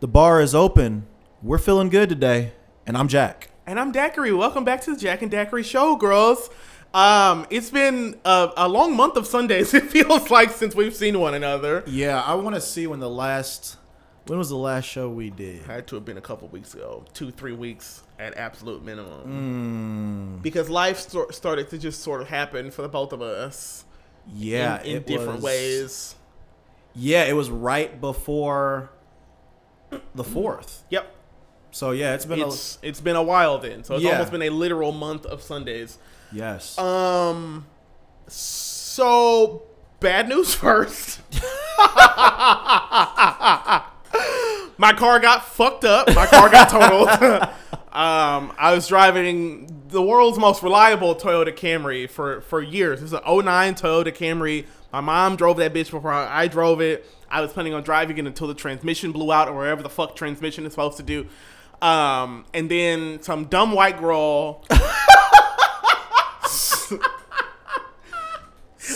The bar is open. We're feeling good today, and I'm Jack. And I'm Daiquiri. Welcome back to the Jack and Daiquiri Show, girls. Um, it's been a, a long month of Sundays. It feels like since we've seen one another. Yeah, I want to see when the last when was the last show we did? Had to have been a couple weeks ago, two, three weeks at absolute minimum. Because life sto- started to just sort of happen for the both of us. Yeah, in, in different was- ways. Yeah, it was right before the fourth. Yep. So yeah, it's been It's it's been a while then, so it's Yeah. almost been a literal month of Sundays. yes. Um, so bad news first. My car got fucked up. My car got totaled. um, I was driving the world's most reliable Toyota Camry for for years. This is an 09 Toyota Camry. My mom drove that bitch before I I drove it. I was planning on driving it until the transmission blew out or wherever the fuck transmission is supposed to do. Um, and then some dumb white girl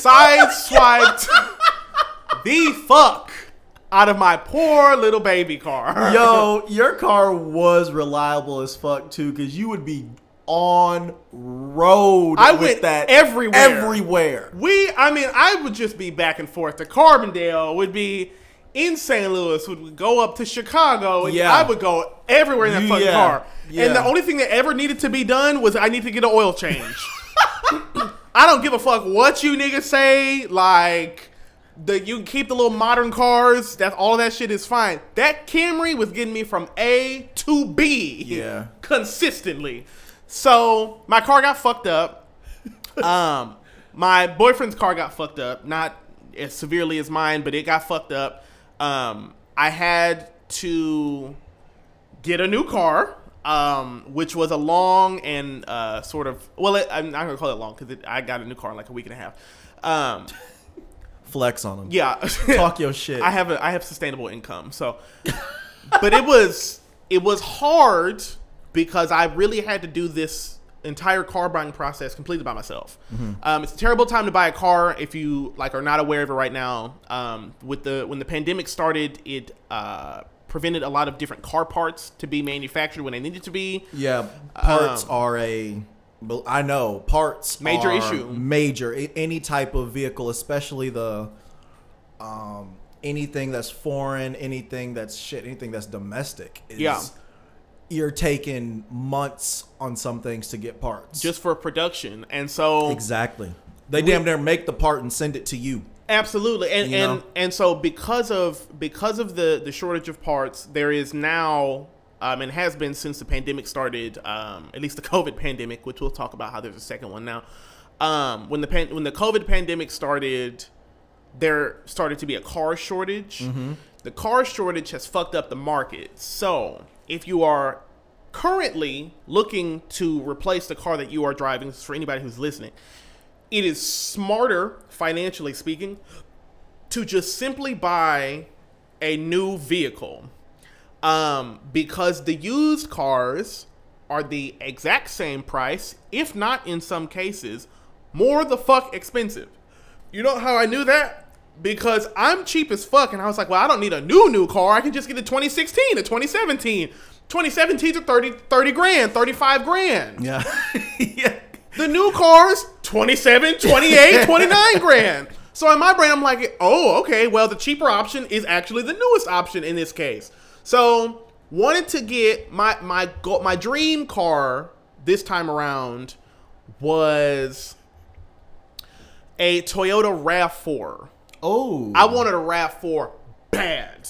side sideswiped the fuck out of my poor little baby car. Yo, your car was reliable as fuck too, because you would be on road. I with went that everywhere. Everywhere. We, I mean, I would just be back and forth to Carbondale, would be in St. Louis, would go up to Chicago, and Yeah. I would go everywhere in that fucking yeah. car. Yeah. And the only thing that ever needed to be done was I need to get an oil change. I don't give a fuck what you niggas say. Like, the you can keep the little modern cars. That all of that shit is fine. That Camry was getting me from A to B. Yeah. consistently. So my car got fucked up. Um, my boyfriend's car got fucked up. Not as severely as mine, but it got fucked up. Um, I had to get a new car, um, which was a long and uh, sort of well, it, I'm not gonna call it long because I got a new car in like a week and a half. Um, Flex on them. yeah, Talk your shit. I have a, I have sustainable income, so. but it was it was hard because I really had to do this entire car buying process completely by myself. Um, it's a terrible time to buy a car if you like are not aware of it right now. Um, with the when the pandemic started, it uh, prevented a lot of different car parts to be manufactured when they needed to be. Yeah, parts Um, are a. I know parts Major issue. Major any type of vehicle, especially the, um, anything that's foreign, anything that's shit, anything that's domestic. Is, Yeah. You're taking months on some things to get parts. Just for production, and so exactly. They damn near make the part and send it to you. Absolutely, and You and know? and so because of because of the the shortage of parts, there is now. Um, and has been since the pandemic started, um, at least the COVID pandemic, which we'll talk about how there's a second one now. Um, when the pan- when the COVID pandemic started, there started to be a car shortage. The car shortage has fucked up the market. So if you are currently looking to replace the car that you are driving, this is for anybody who's listening, it is smarter, financially speaking, to just simply buy a new vehicle. Um, because the used cars are the exact same price, if not in some cases, more the fuck expensive. You know how I knew that? Because I'm cheap as fuck, and I was like, well, I don't need a new new car. I can just get a 2016, a 2017. 2017 to 30, 30 grand, 35 grand. Yeah, yeah. The new cars, 27, 28, 29 grand. So in my brain, I'm like, oh, okay, well, the cheaper option is actually the newest option in this case. So wanted to get my my go, my dream car this time around was a Toyota RAV4. Oh, I wanted a RAV4 bad.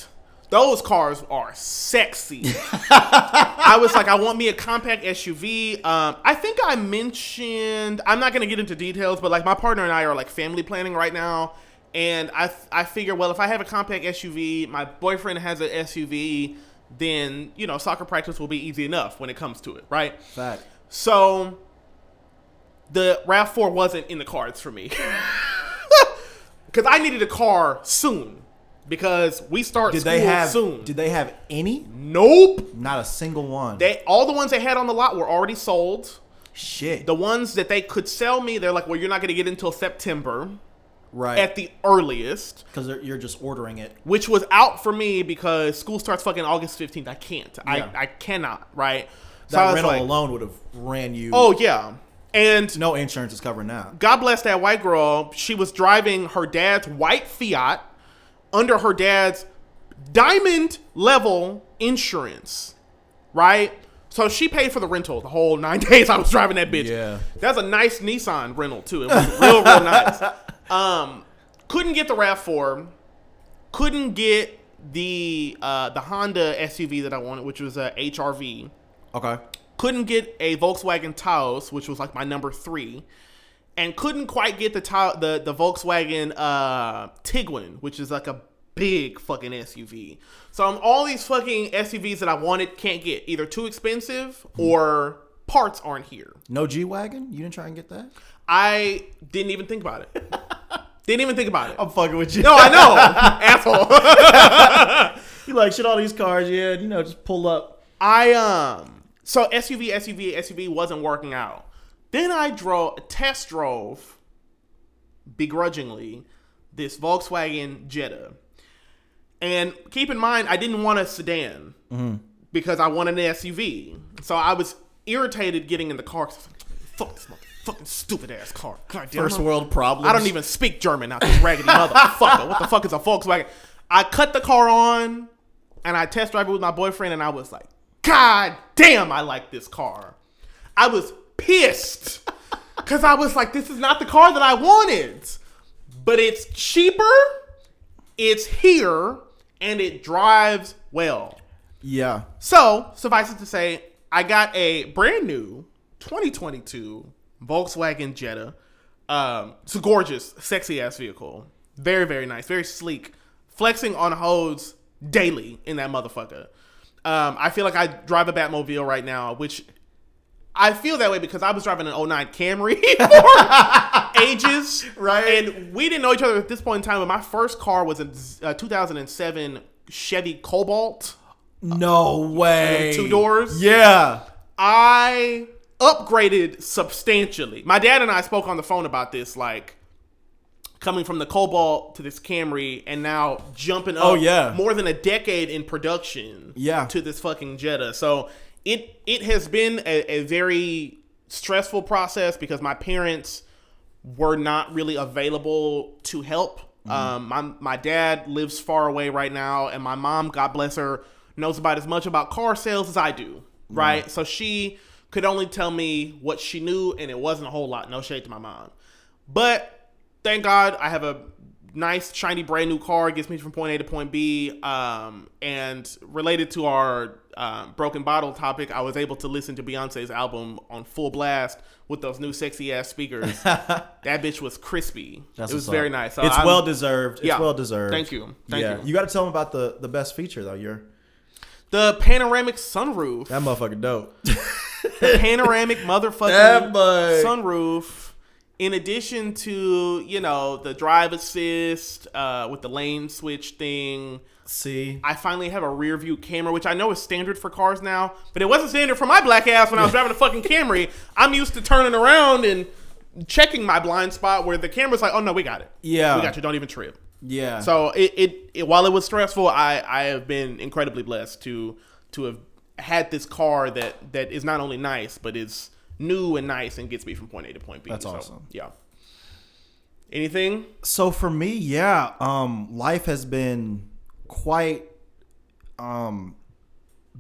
Those cars are sexy. I was like, I want me a compact SUV. Um, I think I mentioned, I'm not going to get into details, but like my partner and I are like family planning right now. And I, I figure, well, if I have a compact SUV, my boyfriend has an SUV, then, you know, soccer practice will be easy enough when it comes to it, right? fact. So the RAV4 wasn't in the cards for me. Because I needed a car soon. Because we start Did school they have? soon. Did they have any? nope. Not a single one. They all the ones they had on the lot were already sold. Shit. The ones that they could sell me, they're like, well, you're not gonna get it until September. Right. at the earliest, because you're just ordering it. which was out for me because school starts fucking August 15th. I can't. Yeah. I, I cannot, right? That was rental like, alone would have ran you. oh, yeah. And no insurance is covering that. God bless that white girl. She was driving her dad's white Fiat under her dad's diamond level insurance, right? So she paid for the rental the whole nine days I was driving that bitch. Yeah. That's a nice Nissan rental too. It was real, real nice. Um, couldn't get the Rav4. Couldn't get the uh, the Honda SUV that I wanted, which was a HRV Okay. Couldn't get a Volkswagen Taos, which was like my number three, and couldn't quite get the the the Volkswagen uh, Tiguan, which is like a big fucking SUV. So I'm all these fucking SUVs that I wanted can't get either too expensive or parts aren't here. No G wagon. You didn't try and get that. I didn't even think about it. didn't even think about it. I'm fucking with you. No, I know, asshole. you like shit all these cars, yeah. You know, just pull up. I um so SUV SUV SUV wasn't working out. Then I drove test drove begrudgingly this Volkswagen Jetta. And keep in mind I didn't want a sedan mm-hmm. because I wanted an SUV. So I was irritated getting in the car 'cause I was like, fuck this motherfucking stupid ass car. God damn, First I'm- world problems. I don't even speak German out this raggedy motherfucker. What the fuck is a Volkswagen? I cut the car on and I test drive it with my boyfriend and I was like, God damn, I like this car. I was pissed because I was like, this is not the car that I wanted. But it's cheaper, it's here, and it drives well. Yeah. So, suffice it to say, I got a brand new 2022 Volkswagen Jetta. Um, it's a gorgeous, sexy ass vehicle. Very, very nice, very sleek. Flexing on hoes daily in that motherfucker. Um, I feel like I drive a Batmobile right now, which I feel that way because I was driving an 09 Camry for ages. Right. And we didn't know each other at this point in time, but my first car was a uh, 2007 Chevy Cobalt. No way. two doors? Yeah. I upgraded substantially. My dad and I spoke on the phone about this, like coming from the Cobalt to this Camry and now jumping up Oh, yeah. more than a decade in production Yeah. to this fucking Jetta. So it it has been a, a very stressful process because my parents were not really available to help. Mm-hmm. Um, my my dad lives far away right now, and my mom, God bless her, knows about as much about car sales as I do. Right, so she could only tell me what she knew, and it wasn't a whole lot. No shade to my mom, but thank God I have a nice shiny brand new car. It gets me from point A to point B. Um, and related to our um, broken bottle topic, I was able to listen to Beyonce's album on full blast with those new sexy ass speakers. that bitch was crispy. That's it was very nice. So it's I'm- well deserved. It's Yeah. well deserved. Thank you. Thank yeah. you. You got to tell them about the the best feature though. You're The panoramic sunroof. that motherfucker dope. the panoramic motherfucking sunroof. In addition to you know the drive assist uh, with the lane switch thing, See. I finally have a rear view camera, which I know is standard for cars now, but it wasn't standard for my black ass when I was driving a fucking Camry. I'm used to turning around and checking my blind spot where the camera's like, oh no, we got it. Yeah. We got you. Don't even trip. Yeah. So it, it, it while it was stressful, I, I have been incredibly blessed to to have had this car that that is not only nice but is new and nice and gets me from point A to point B. That's So, awesome. Yeah. Anything? so for me, yeah, um, life has been quite um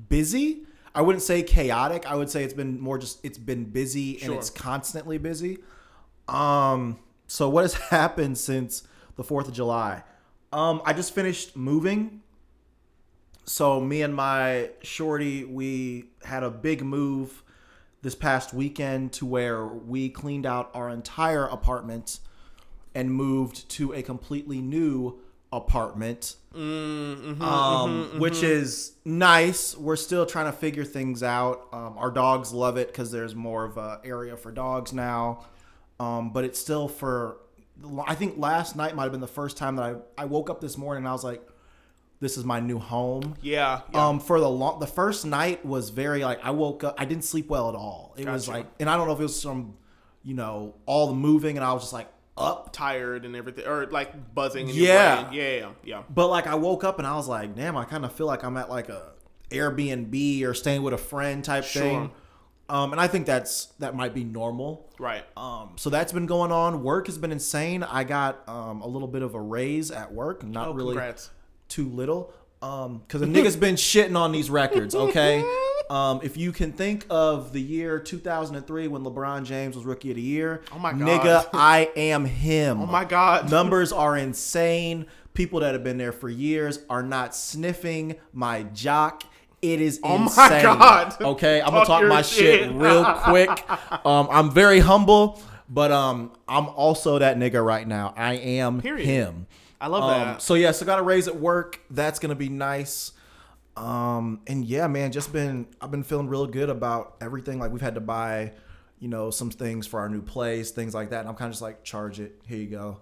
busy. I wouldn't say chaotic. I would say it's been more just it's been busy and Sure. it's constantly busy. Um, so what has happened since the Fourth of July? Um, I just finished moving. So me and my shorty, we had a big move this past weekend to where we cleaned out our entire apartment and moved to a completely new apartment, um, which is nice. We're still trying to figure things out. Um, our dogs love it because there's more of a area for dogs now, um, but it's still for. I think last night might have been the first time that I, I woke up this morning and I was like, "This is my new home." Yeah. yeah. Um, for the long, the first night was very like I woke up, I didn't sleep well at all. It was like, and I don't know if it was from, you know, all the moving, and I was just like, up. tired and everything, or like buzzing. In Yeah. yeah, yeah, yeah. But like I woke up and I was like, damn, I kind of feel like I'm at like a Airbnb or staying with a friend type Sure. thing. Um, and I think that's that might be normal. Right. Um, so that's been going on. Work has been insane. I got um, a little bit of a raise at work, not Oh, really congrats. Too little. Um, because the nigga's been shitting on these records. Okay. Um, if you can think of the year 2003 when LeBron James was Rookie of the Year, Oh my God. nigga, I am him. Oh my god. Numbers are insane. People that have been there for years are not sniffing my jock. It is Oh my insane. God. Okay, I'm Talk gonna talk my shit. shit. real quick. Um, I'm very humble, but um, I'm also that nigga right now. I am Period. him. I love Um, that. so yes, I got a raise at work. That's gonna be nice. Um, and yeah, man, just been I've been feeling real good about everything. Like we've had to buy, you know, some things for our new place, things like that. And I'm kind of just like, charge it. Here you go.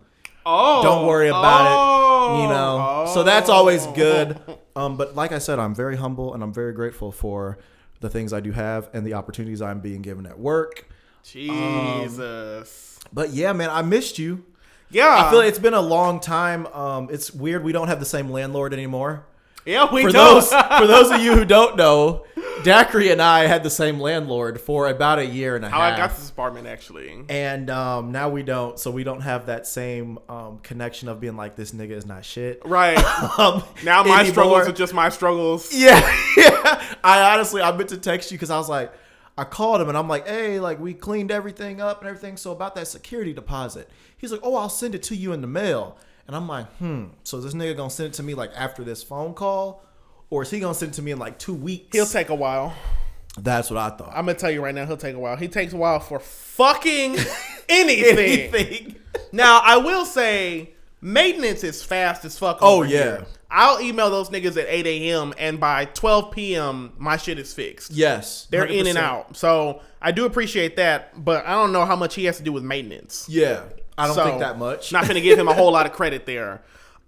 Oh, Don't worry about oh, it. You know. So that's always good. Um, but like I said, I'm very humble and I'm very grateful for the things I do have and the opportunities I'm being given at work. Jesus. But yeah, man, I missed you. Yeah. I feel it's been a long time. Um, it's weird we don't have the same landlord anymore. yeah, we For don't. those for those of you who don't know, Daiquiri and I had the same landlord for about a year and a half. How I got this apartment actually. and um, now we don't, so we don't have that same um, connection of being like this nigga is not shit. Right. Um, Now my anymore. struggles are just my struggles. Yeah, yeah. I honestly, I meant to text you because I was like, I called him and I'm like, hey, like we cleaned everything up and everything. So about that security deposit, he's like, oh, I'll send it to you in the mail. And I'm like, hmm. So is this nigga gonna send it to me like after this phone call, or is he gonna send it to me in like two weeks? He'll take a while. That's what I thought. I'm gonna tell you right now, he'll take a while. He takes a while for fucking anything. Anything. Now I will say maintenance is fast as fuck. Oh, yeah. here. I'll email those niggas at 8 a.m. and by 12 p.m. my shit is fixed. Yes, They're in and out. So I do appreciate that, but I don't know how much he has to do with maintenance. Yeah, I don't So, think that much. Not gonna give him a whole lot of credit there.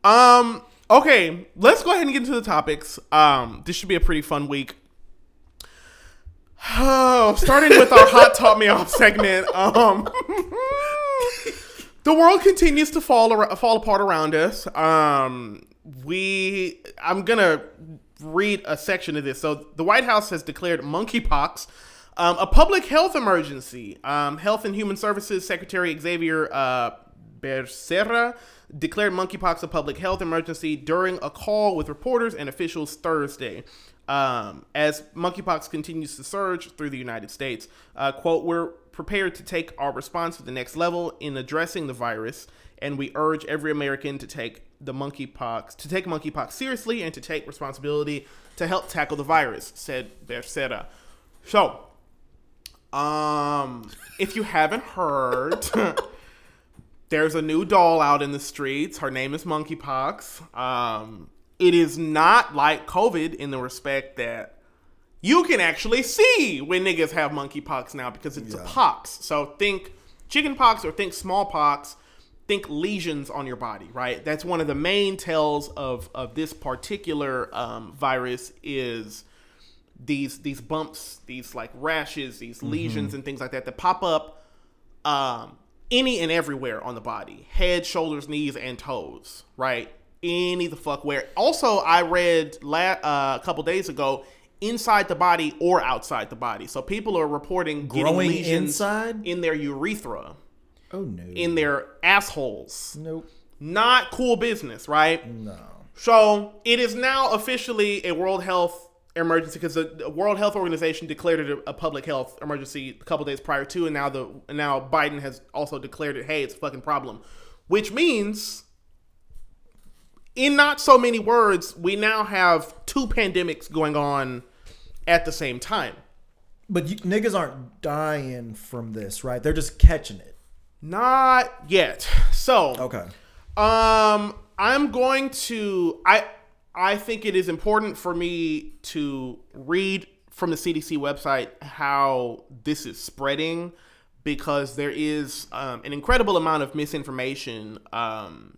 Um, okay, let's go ahead and get into the topics. Um, this should be a pretty fun week. Oh, starting with our hot top me off segment. Um, the world continues to fall ar- fall apart around us. Um, we, I'm gonna read a section of this. So, the White House has declared monkeypox um, a public health emergency. Um, Health and Human Services Secretary Xavier uh, Becerra declared monkeypox a public health emergency during a call with reporters and officials Thursday. Um, as monkeypox continues to surge through the United States, uh, quote, we're prepared to take our response to the next level in addressing the virus, and we urge every American to take the monkeypox to take monkeypox seriously and to take responsibility to help tackle the virus, said Becerra. So, um, if you haven't heard, there's a new doll out in the streets. Her name is Monkeypox. Um, it is not like COVID in the respect that you can actually see when niggas have monkeypox now because it's a pox. So think chickenpox or think smallpox. Think lesions on your body, right? That's one of the main tells of of this particular um, virus is these these bumps, these like rashes, these lesions and things like that that pop up um, any and everywhere on the body, head, shoulders, knees, and toes, right? Any the fuck where. Also, I read la- uh, a couple days ago inside the body or outside the body. So people are reporting getting Growing lesions inside? in their urethra, Oh no. in their assholes. nope. Not cool business, right? No. So it is now officially a World Health emergency because the World Health Organization declared it a, a public health emergency a couple days prior to, and now the and now Biden has also declared it. Hey, it's a fucking problem, which means, in not so many words, we now have two pandemics going on at the same time. But you, niggas aren't dying from this, right? They're just catching it. Not yet. So Okay. Um, I'm going to. I I think it is important for me to read from the CDC website how this is spreading because there is um, an incredible amount of misinformation um,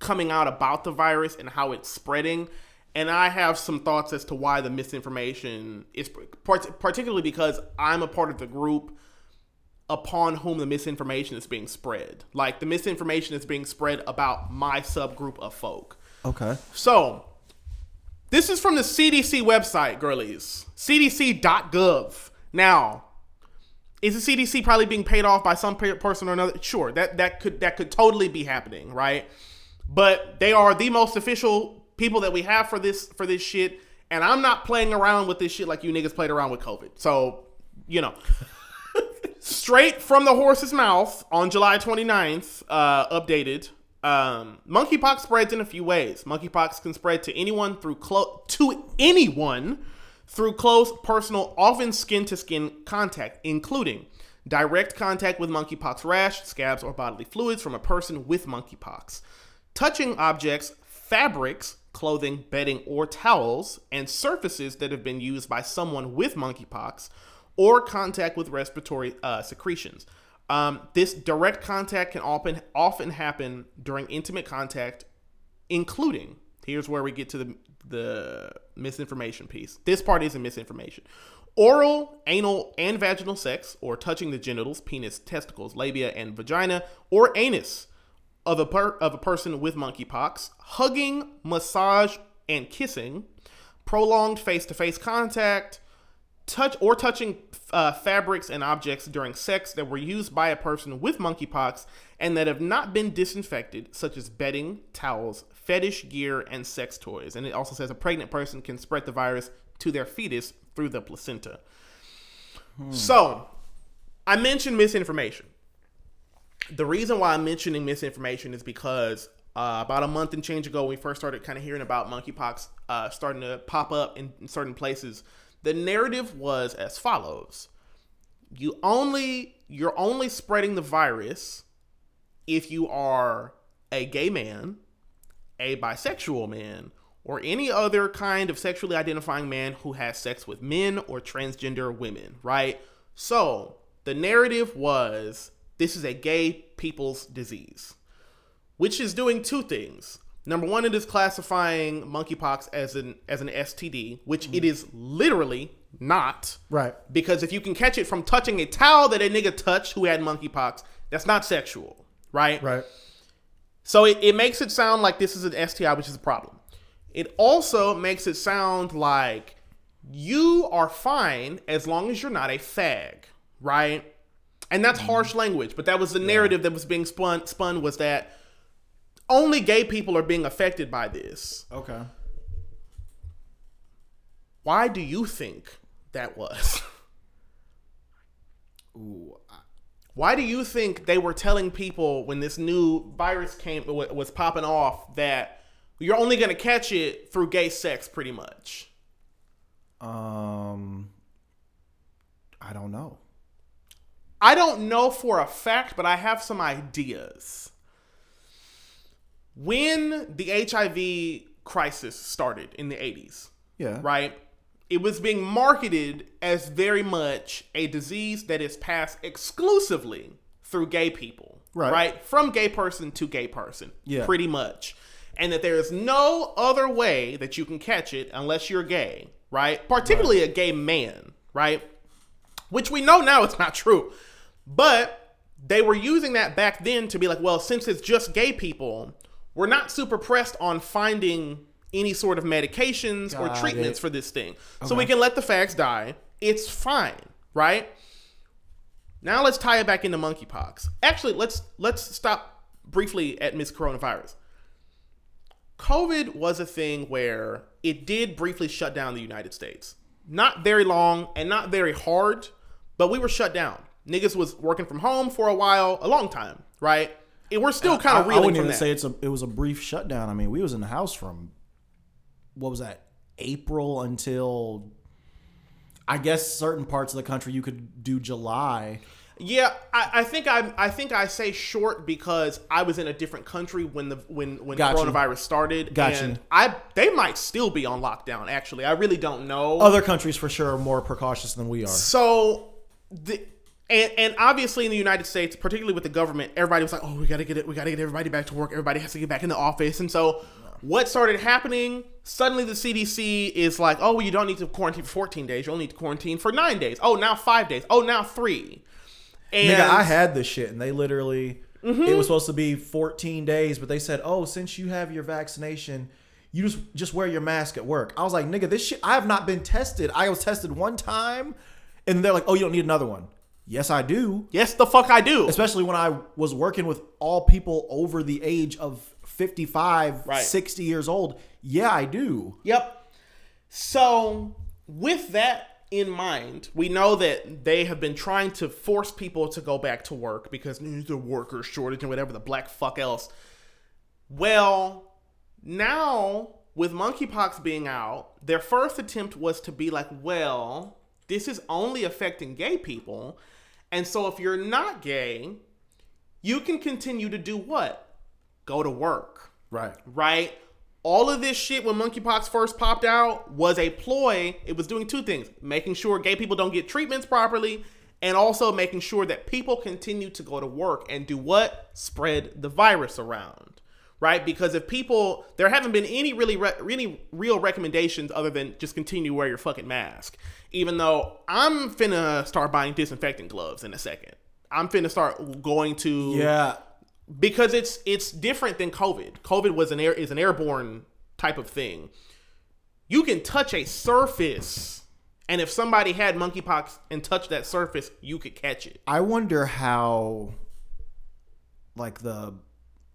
coming out about the virus and how it's spreading. And I have some thoughts as to why the misinformation is, part- particularly because I'm a part of the group upon whom the misinformation is being spread. Like the misinformation is being spread about my subgroup of folk. Okay. So, this is from the CDC website, girlies. CDC.gov. Now, is the CDC probably being paid off by some person or another? Sure, that that could that could totally be happening, right? But they are the most official people that we have for this for this shit, and I'm not playing around with this shit like you niggas played around with COVID. So, you know, straight from the horse's mouth on July 29th, uh, updated. Um, monkeypox spreads in a few ways. Monkeypox can spread to anyone through close to anyone through close, personal, often skin to skin contact, including direct contact with monkeypox rash, scabs, or bodily fluids from a person with monkeypox, touching objects, fabrics, clothing, bedding, or towels, and surfaces that have been used by someone with monkeypox, or contact with respiratory uh, secretions. Um, this direct contact can often often happen during intimate contact, including here's where we get to the the misinformation piece. This part isn't misinformation. Oral, anal, and vaginal sex, or touching the genitals, penis, testicles, labia, and vagina, or anus of a per- of a person with monkeypox, hugging, massage, and kissing, prolonged face-to-face contact, touch or touching uh, fabrics and objects during sex that were used by a person with monkeypox and that have not been disinfected, such as bedding, towels, fetish gear, and sex toys. And it also says a pregnant person can spread the virus to their fetus through the placenta. So, I mentioned misinformation. The reason why I'm mentioning misinformation is because uh, about a month and change ago, when we first started kind of hearing about monkeypox uh, starting to pop up in, in certain places, the narrative was as follows: you only you're only spreading the virus if you are a gay man, a bisexual man, or any other kind of sexually identifying man who has sex with men or transgender women, right? So the narrative was this is a gay people's disease, which is doing two things. Number one, it is classifying monkeypox as an as an STD, which it mm-hmm. is literally not. Right. Because if you can catch it from touching a towel that a nigga touched who had monkeypox, that's not sexual, right? Right. So it, it makes it sound like this is an STI, which is a problem. It also makes it sound like you are fine as long as you're not a fag, right? And that's harsh language, but that was the narrative that was being spun spun was that only gay people are being affected by this. Okay. Why do you think that was? Ooh. Why do you think they were telling people when this new virus came was popping off that you're only going to catch it through gay sex pretty much? Um. I don't know. I don't know for a fact, but I have some ideas. When the HIV crisis started in the 80s, Yeah. right? It was being marketed as very much a disease that is passed exclusively through gay people, Right. From gay person to gay person, Yeah. pretty much. And that there is no other way that you can catch it unless you're gay, right? Particularly a gay man, right? Which we know now it's not true. But they were using that back then to be like, well, since it's just gay people, we're not super pressed on finding any sort of medications or treatments it. for this thing. So we can let the fags die. It's fine, right? Now let's tie it back into monkeypox. Actually, let's let's stop briefly at Miss Coronavirus. COVID was a thing where it did briefly shut down the United States. Not very long and not very hard, but we were shut down. Niggas was working from home for a while, a long time, right? And we're still kind I, of I reeling wouldn't from even that. say it's a. It was a brief shutdown. I mean, we was in the house from what was that? April until I guess certain parts of the country you could do July. Yeah, I, I think I I think I say short because I was in a different country when the when when Gotcha. coronavirus started. Gotcha. And I they might still be on lockdown. Actually, I really don't know. Other countries for sure are more precautious than we are. So the and, and obviously in the United States, particularly with the government, everybody was like, "Oh, we got to get it. We got to get everybody back to work. Everybody has to get back in the office." And so, what started happening? Suddenly, the CDC is like, "Oh, well, you don't need to quarantine for 14 days. You only need to quarantine for nine days. Oh, now five days. Oh, now three." And Nigga, I had this shit, and they literally it was mm-hmm. supposed to be 14 days, but they said, "Oh, since you have your vaccination, you just just wear your mask at work." I was like, "Nigga, this shit. I have not been tested. I was tested one time, and they're like, "Oh, you don't need another one." Yes, I do. yes, the fuck I do. Especially when I was working with all people over the age of 55, Right. 60 years old. Yeah, I do. Yep. So, with that in mind, we know that they have been trying to force people to go back to work because there's a worker shortage and whatever the black fuck else. Well, now with monkeypox being out, their first attempt was to be like, well, this is only affecting gay people. And so if you're not gay, you can continue to do what? Go to work Right. right? All of this shit when monkeypox first popped out was a ploy. It was doing two things making sure gay people don't get treatments properly, and also making sure that people continue to go to work and do what? Spread the virus around, right? Because if people, there haven't been any really, re- really real recommendations other than just continue to wear your fucking mask. Even though I'm finna start buying disinfectant gloves in a second. I'm finna start going to Yeah. because it's it's different than COVID. COVID was an air is an airborne type of thing. You can touch a surface, and if somebody had monkeypox and touched that surface, you could catch it. I wonder how, like the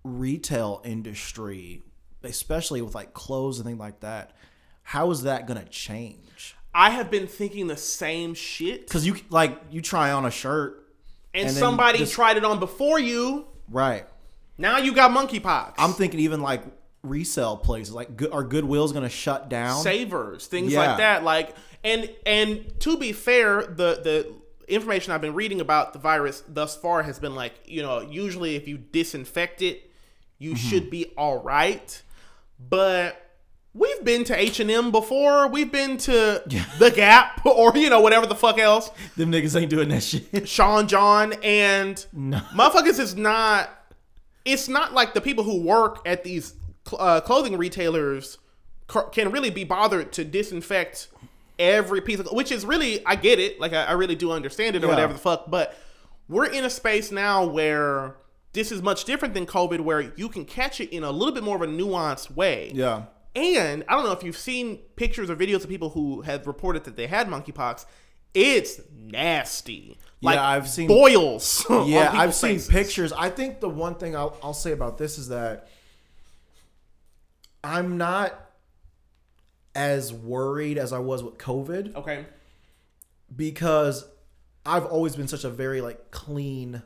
retail industry, especially with like clothes and things like that, how is that gonna change? I have been thinking the same shit, Because you like you try on a shirt, and, and somebody just- tried it on before you. right? Now you got monkeypox. I'm thinking even like resale places, like good, are Goodwill's gonna shut down? savers, things Yeah. like that. Like and and to be fair, the the information I've been reading about the virus thus far has been like, you know, usually if you disinfect it, you Mm-hmm. should be all right. But we've been to H&M before. We've been to The Gap or you know whatever the fuck else. Them niggas ain't doing that shit. Sean John and No. motherfuckers is not it's not like the people who work at these cl- uh, clothing retailers can really be bothered to disinfect every piece of which is really i get it like i, I really do understand it or Yeah. whatever the fuck but we're in a space now where this is much different than covid where you can catch it in a little bit more of a nuanced way Yeah. And I don't know if you've seen pictures or videos of people who have reported that they had monkeypox. It's nasty. Like Yeah, I've seen- boils. Yeah, I've seen pictures. I think the one thing I'll, I'll say about this is that I'm not as worried as I was with COVID Okay. because I've always been such a very like clean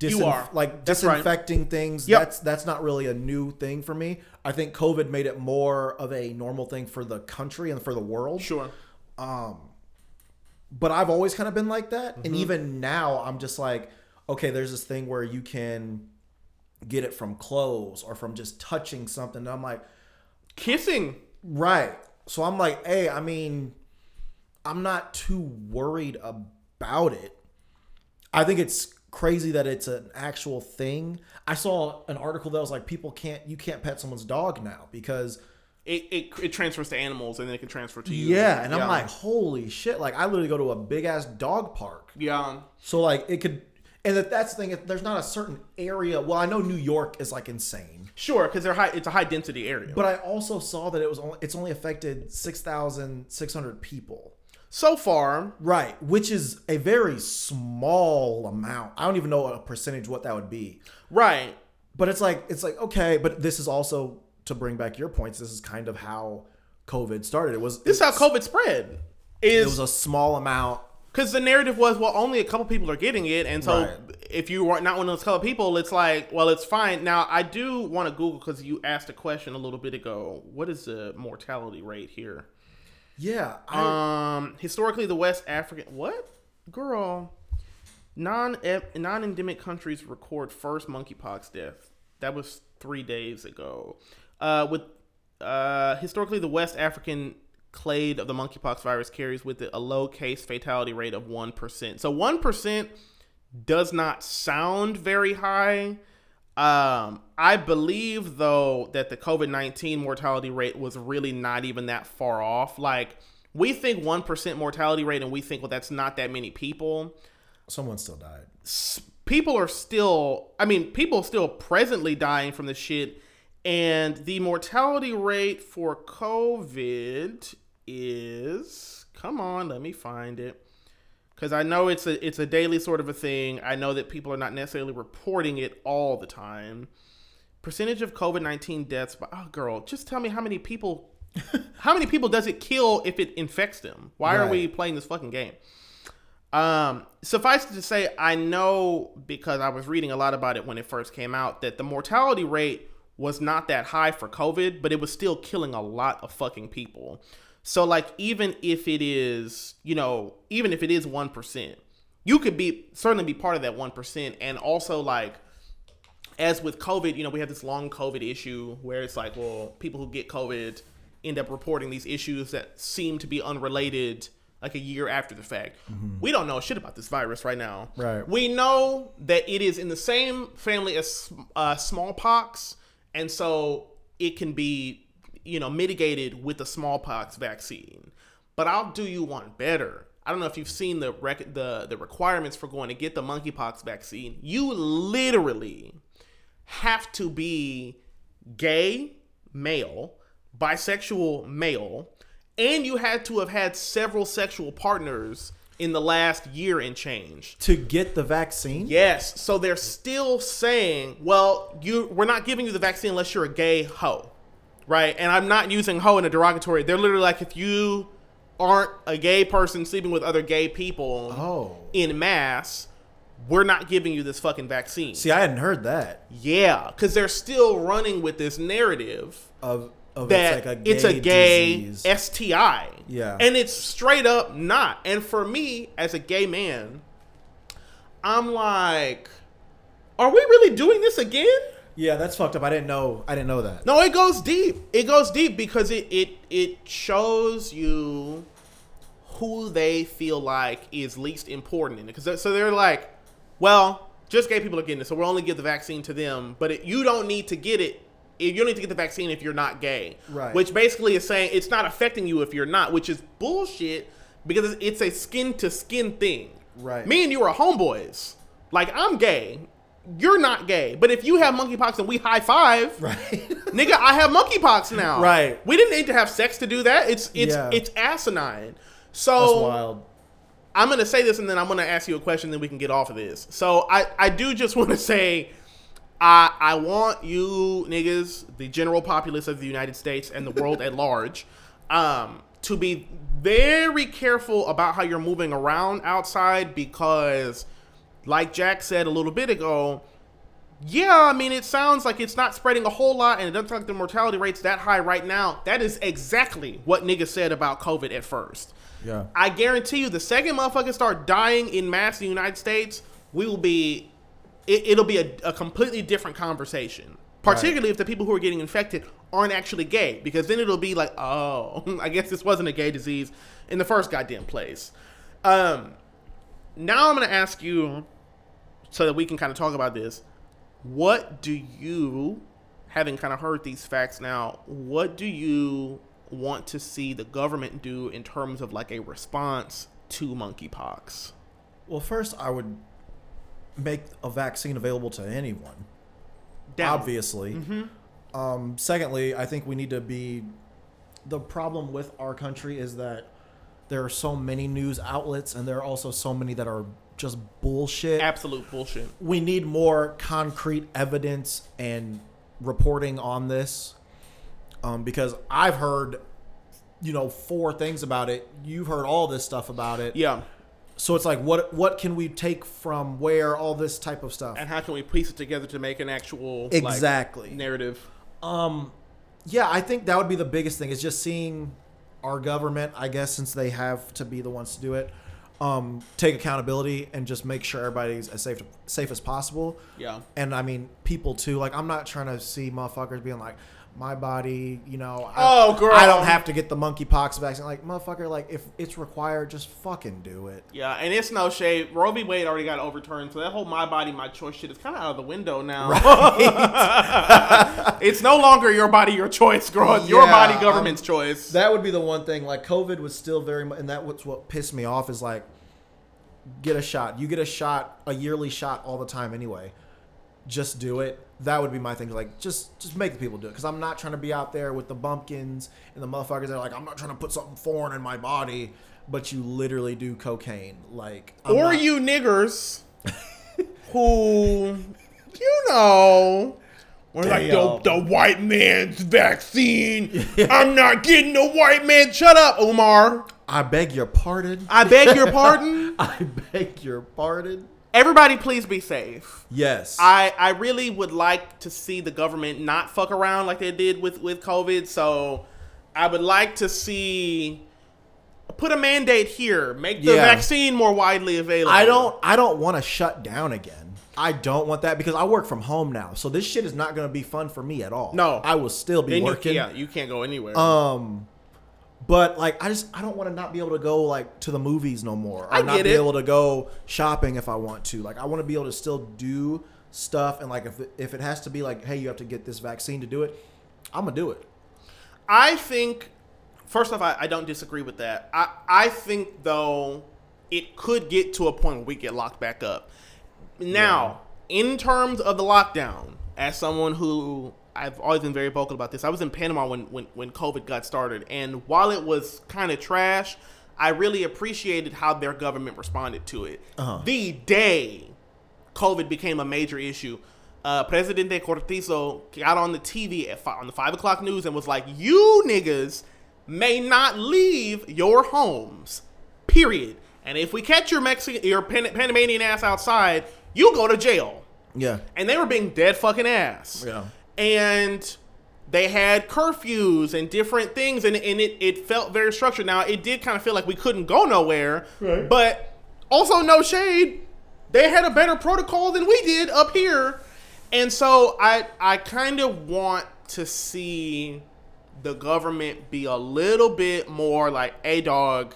You are. like That's right. disinfecting things. Yep. That's that's not really a new thing for me. I think COVID made it more of a normal thing for the country and for the world. Sure. Um, but I've always kind of been like that. Mm-hmm. And even now, I'm just like, okay, there's this thing where you can get it from clothes or from just touching something. And I'm like, Kissing. right. So I'm like, hey, I mean, I'm not too worried about it. I think it's crazy that it's an actual thing. I saw an article that was like, people can't, you can't pet someone's dog now because. It, it, it transfers to animals and then it can transfer to you. Yeah, and I'm like, holy shit! Like, I literally go to a big ass dog park, yeah. So like it could, and that that's the thing. If there's not a certain area, well, I know New York is like insane, Sure, because they're high. It's a high density area. but I also saw that it was only it's only affected six thousand six hundred people, so far, right? Which is a very small amount. I don't even know a percentage what that would be, right. but it's like it's like okay, but this is also to bring back your points. This is kind of how COVID started. It was This is how COVID spread. Is it was a small amount. Because the narrative was, well, only a couple people are getting it, and so Right. if you are not one of those couple people, it's like, well, it's fine. Now, I do want to Google because you asked a question a little bit ago. What is the mortality rate here? Yeah, I, Um, historically, the West African what girl non non endemic countries record first monkeypox death. That was three days ago. Uh, with uh, historically, the West African clade of the monkeypox virus carries with it a low case fatality rate of one percent. So one percent does not sound very high. Um, I believe though that the COVID nineteen mortality rate was really not even that far off. Like we think one percent mortality rate, and we think well that's not that many people. Someone still died. s- people are still i mean people still presently dying from the shit and the mortality rate for covid is come on let me find it because i know it's a it's a daily sort of a thing. I know that people are not necessarily reporting it all the time. Percentage of covid-19 deaths by oh girl just tell me how many people how many people does it kill if it infects them? Why are we playing this fucking game? Um, suffice it to say, I know because I was reading a lot about it when it first came out that the mortality rate was not that high for COVID, but it was still killing a lot of fucking people. So, like, even if it is, you know, even if it is 1%, you could be certainly be part of that 1%. And also, like, as with COVID, you know, we have this long COVID issue where it's like, well, people who get COVID end up reporting these issues that seem to be unrelated like a year after the fact. We don't know shit about this virus right now. Right. We know that it is in the same family as uh, smallpox, and so it can be, you know, mitigated with the smallpox vaccine. But I'll do you one better. I don't know if you've seen the rec- the the requirements for going to get the monkeypox vaccine. You literally have to be gay male, bisexual male, and you had to have had several sexual partners in the last year and change. To get the vaccine? Yes, so they're still saying, well, you we're not giving you the vaccine unless you're a gay hoe. Right? And I'm not using hoe in a derogatory. They're literally like if you aren't a gay person sleeping with other gay people Oh. in mass, we're not giving you this fucking vaccine. See, I hadn't heard that. Yeah, because they're still running with this narrative Of, of that it's like a gay, it's a gay disease. STI. Yeah. And it's straight up not. And for me, as a gay man, I'm like, are we really doing this again? Yeah, that's fucked up. I didn't know. I didn't know that. No, it goes deep. It goes deep because it it it shows you who they feel like is least important in it. Because so they're like, well, just gay people are getting it, so we'll only give the vaccine to them. But it, you don't need to get it. You don't need to get the vaccine if you're not gay. Right. Which basically is saying it's not affecting you if you're not, which is bullshit because it's a skin to skin thing. Right. Me and you are homeboys. Like I'm gay. You're not gay. But if you have monkeypox and we high five, Right. nigga, I have monkeypox now. Right. We didn't need to have sex to do that. It's it's Yeah. it's asinine. that's So wild. I'm gonna say this and then I'm gonna ask you a question, then we can get off of this. So I I do just want to say. I, I want you niggas, the general populace of the United States and the world at large, um, to be very careful about how you're moving around outside because, like Jack said a little bit ago, yeah, I mean, it sounds like it's not spreading a whole lot, and it doesn't sound like the mortality rate's that high right now. That is exactly what niggas said about COVID at first. Yeah. I guarantee you, the second motherfuckers start dying in mass in the United States, we will be, it, it'll be a, a completely different conversation. Particularly if the people who are getting infected aren't actually gay, because then it'll be like, oh, I guess this wasn't a gay disease in the first goddamn place. Um, now I'm gonna ask you, so that we can kind of talk about this. What do you, having kind of heard these facts now, what do you want to see the government do in terms of like a response to monkeypox? Well, first, I would make a vaccine available to anyone. Down. Obviously. Um, secondly, I think we need to be. The problem with our country is that there are so many news outlets, and there are also so many that are just bullshit. Absolute bullshit. we need more concrete evidence and reporting on this um, because I've heard, you know, four things about it. You've heard all this stuff about it. Yeah. So it's like, what what can we take from where? All this type of stuff. And how can we piece it together to make an actual like, Exactly. narrative? Um, yeah, I think that would be the biggest thing is just seeing our government, I guess, since they have to be the ones to do it, um, take accountability and just make sure everybody's as safe safe as possible. Yeah. And I mean, people too. Like, I'm not trying to see motherfuckers being like, my body, you know. Oh, I, girl. I don't have to get the monkeypox vaccine. Like, motherfucker, like if it's required, just fucking do it. Yeah, and it's no shade. Roe v. Wade already got overturned, so that whole my body, my choice shit is kind of out of the window now. it's no longer your body, your choice, girl. It's your Yeah, body, um, government's choice. That would be the one thing. Like COVID was still very much, and that was what pissed me off. Is like get a shot. You get a shot, a yearly shot all the time anyway. Just do it. That would be my thing. Like, just just make the people do it. Because I'm not trying to be out there with the bumpkins and the motherfuckers that are like, I'm not trying to put something foreign in my body, but you literally do cocaine. Like, I'm or not- you niggers who, you know, we're like the, the white man's vaccine. I'm not getting the white man. Shut up, Omar. I beg your pardon. I beg your pardon. I beg your pardon. Everybody, please be safe. Yes. I, I really would like to see the government not fuck around like they did with, with COVID. So I would like to see put a mandate here, make the Yeah. vaccine more widely available. I don't I don't want to shut down again. I don't want that because I work from home now. So this shit is not going to be fun for me at all. No. I will still be Then you, working. yeah, you can't go anywhere. Um but like I just I don't want to not be able to go like to the movies no more. Or I not be it. able to go shopping if I want to. Like I want to be able to still do stuff and like if it, if it has to be like hey you have to get this vaccine to do it, I'm to do it. I think, first off, I, I don't disagree with that. I, I think, though, it could get to a point where we get locked back up. Now, in terms of the lockdown, as someone who I've always been very vocal about this, I was in Panama when, when, when COVID got started. And while it was kind of trash, I really appreciated how their government responded to it. Uh-huh. The day COVID became a major issue. Uh, Presidente Cortizo got on the TV at fi- on the five o'clock news and was like, "You niggas may not leave your homes, period. And if we catch your Mexican, your Pan- Panamanian ass outside, you go to jail." Yeah. And they were being dead fucking ass. Yeah. And they had curfews and different things, and, and it, it felt very structured. Now, it did kind of feel like we couldn't go nowhere, Right. but also, no shade, they had a better protocol than we did up here. And so I, I kind of want to see the government be a little bit more like, hey, dog,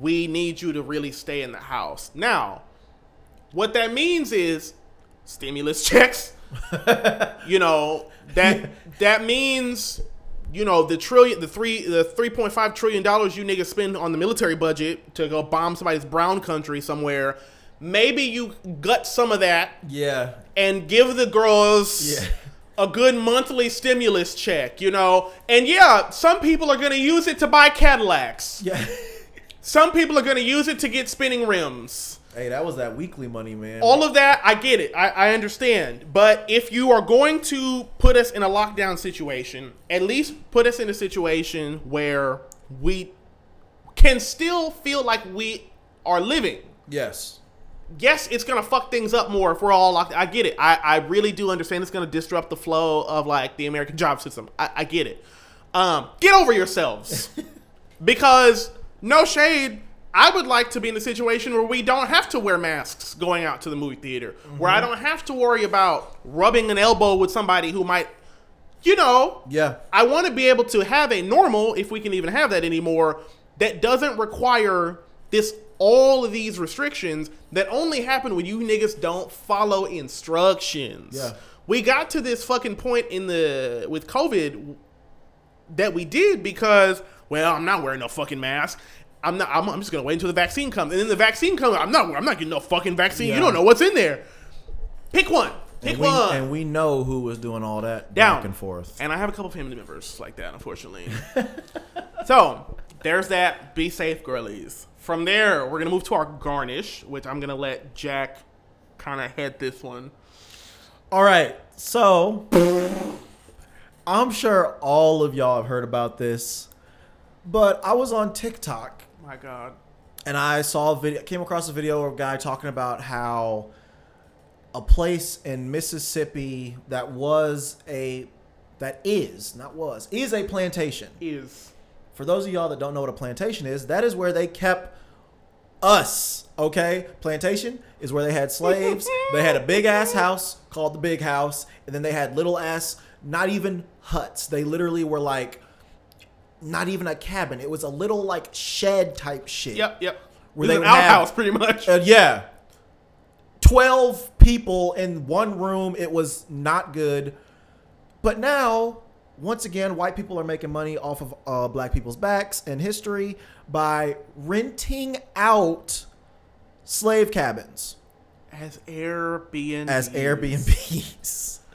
we need you to really stay in the house. Now, what that means is stimulus checks. You know that that means you know the trillion, the three, the three point five trillion dollars you niggas spend on the military budget to go bomb somebody's brown country somewhere. Maybe you gut some of that Yeah. and give the girls Yeah. a good monthly stimulus check. You know, and yeah, some people are gonna use it to buy Cadillacs. Yeah. Some people are gonna use it to get spinning rims. Hey, that was that weekly money, man. All of that, I get it. I, I understand. But if you are going to put us in a lockdown situation, at least put us in a situation where we can still feel like we are living. yes. Yes, it's gonna fuck things up more if we're all locked. I get it. I, I really do understand it's gonna disrupt the flow of like the American job system. I, I get it. Um, get over yourselves. because no shade, I would like to be in a situation where we don't have to wear masks going out to the movie theater, where I mm-hmm. don't have to worry about rubbing an elbow with somebody who might, you know, Yeah. I want to be able to have a normal, if we can even have that anymore, that doesn't require this all of these restrictions that only happen when you niggas don't follow instructions. Yeah. We got to this fucking point in the with COVID that we did because well, I'm not wearing no fucking mask. I'm not. I'm, I'm just gonna wait until the vaccine comes, and then the vaccine comes. I'm not. I'm not getting no fucking vaccine. Yeah. You don't know what's in there. Pick one. Pick And we, one. and we know who was doing all that Down. back and forth. And I have a couple family members like that, unfortunately. so there's that. Be safe, girlies. From there, we're gonna move to our garnish, which I'm gonna let Jack kind of head this one. All right. So I'm sure all of y'all have heard about this, but I was on TikTok My God. and I saw a video, came across a video of a guy talking about how a place in Mississippi that was a that is not was is a plantation. Is For those of y'all that don't know what a plantation is, that is where they kept us. Okay, plantation is where they had slaves. they had a big ass house called the big house, and then they had little ass, not even huts. They literally were like, not even a cabin. It was a little like shed type shit. yep, yep. Where they an would have- outhouse, pretty much. Uh, yeah. 12 people in one room. It was not good. But now, once again, white people are making money off of uh, black people's backs and history by renting out slave cabins As Airbnb. as Airbnbs.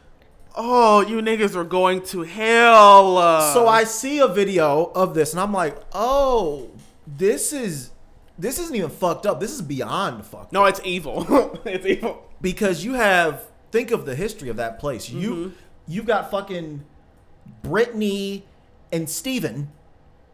Oh, you niggas are going to hell. So I see a video of this and I'm like, "Oh, this is this isn't even fucked up. This is beyond fucked No, it's evil. it's evil. because you have think of the history of that place. Mm-hmm. You you've got fucking Brittany and Steven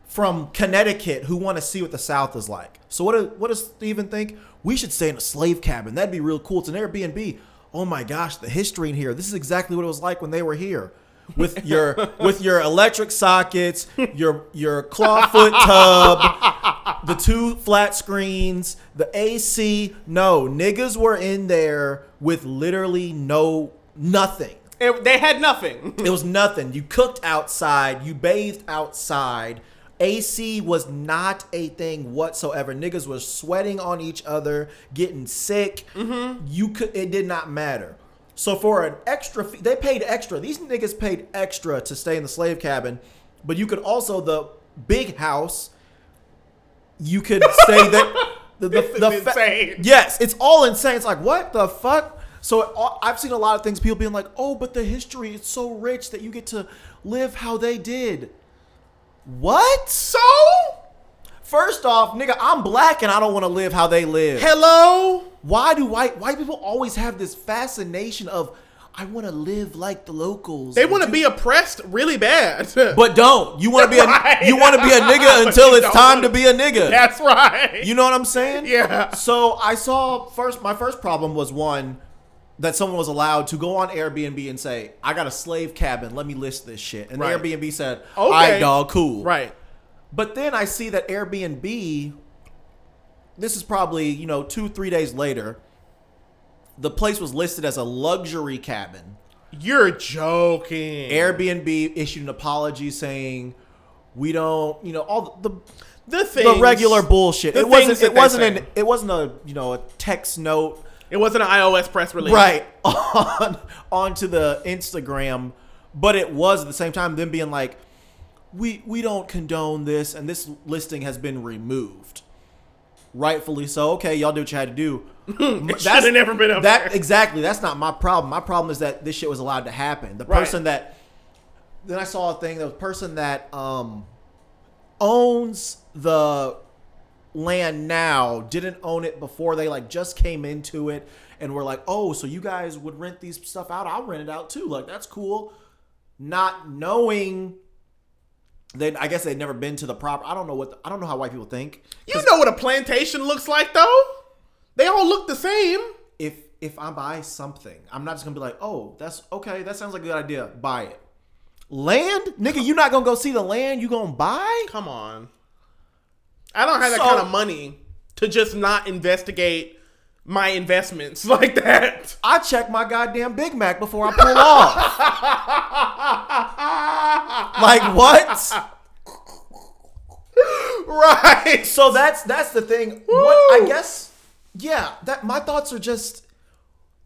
from Connecticut who want to see what the South is like. So what do, what does Steven think? We should stay in a slave cabin. That'd be real cool. It's an Airbnb. Oh my gosh, the history in here. This is exactly what it was like when they were here. With your with your electric sockets, your your clawfoot tub, the two flat screens, the AC. No, niggas were in there with literally no nothing. It- they had nothing. It was nothing. You cooked outside, you bathed outside. AC was not a thing whatsoever. Niggas was sweating on each other, getting sick. Mm-hmm. You could it did not matter. So for an extra fee, they paid extra. These niggas paid extra to stay in the slave cabin, but you could also the big house. You could stay there. The, the, the fa- insane. Yes, it's all insane. It's like what the fuck. So it, I've seen a lot of things. People being like, "Oh, but the history is so rich that you get to live how they did." What? So, First off, nigga, I'm black and I don't want to live how they live. hello. Why do white white people always have this fascination of I want to live like the locals? They want to be oppressed really bad. but don't. You want to be a Right. you want to be a nigga until it's time wanna- be a nigga. That's right. You know what I'm saying? Yeah. So I saw first. My first problem was one that someone was allowed to go on Airbnb and say, "I got a slave cabin. Let me list this shit." And Right. Airbnb said, Okay. "All right, dog, cool." Right. But then I see that Airbnb. This is probably you know two three days later. The place was listed as a luxury cabin. You're joking. Airbnb issued an apology saying, "We don't, you know, all the." the things, the regular bullshit. the It wasn't. It wasn't an. It wasn't a you know a text note It wasn't an iOS press release. right on onto the Instagram, but it was at the same time them being like, we we don't condone this, and this listing has been removed. Rightfully so. Okay, y'all do what you had to do. It should have never been up that there. exactly. That's not my problem. My problem is that this shit was allowed to happen. The Right. person that then I saw a thing. The person that um owns the land now didn't own it before they like just came into it and were like, oh, so you guys would rent these stuff out? I'll rent it out too. Like that's cool. Not knowing. They, I guess they'd never been to the proper. I don't know what. I don't know how white people think. You know what a plantation looks like, though. They all look the same. if if I buy something, I'm not just gonna be like, oh, that's okay. That sounds like a good idea. Buy it. Land, nigga, you not gonna go see the land you gonna buy? Come on. I don't have that So- kind of money to just not investigate my investments like that. I check my goddamn Big Mac before I pull off. like what? right. So that's that's the thing. What I guess, yeah. That my thoughts are just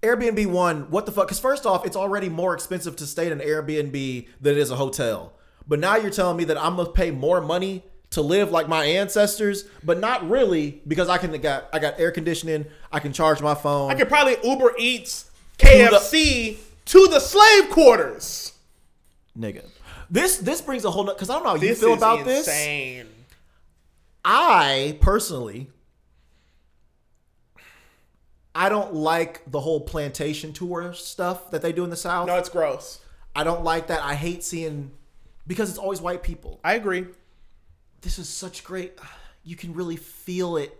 Airbnb one. What the fuck? Because first off, it's already more expensive to stay in an Airbnb than it is a hotel. But now you're telling me that I'm gonna pay more money to live like my ancestors, but not really because I can got I got air conditioning. I can charge my phone. I could probably Uber Eats KFC to the slave quarters. nigga. This this brings a whole because I don't know how you feel about this. insane. I personally, I don't like the whole plantation tour stuff that they do in the South. No, it's gross. I don't like that. I hate seeing because it's always white people. I agree. This is such great. You can really feel it.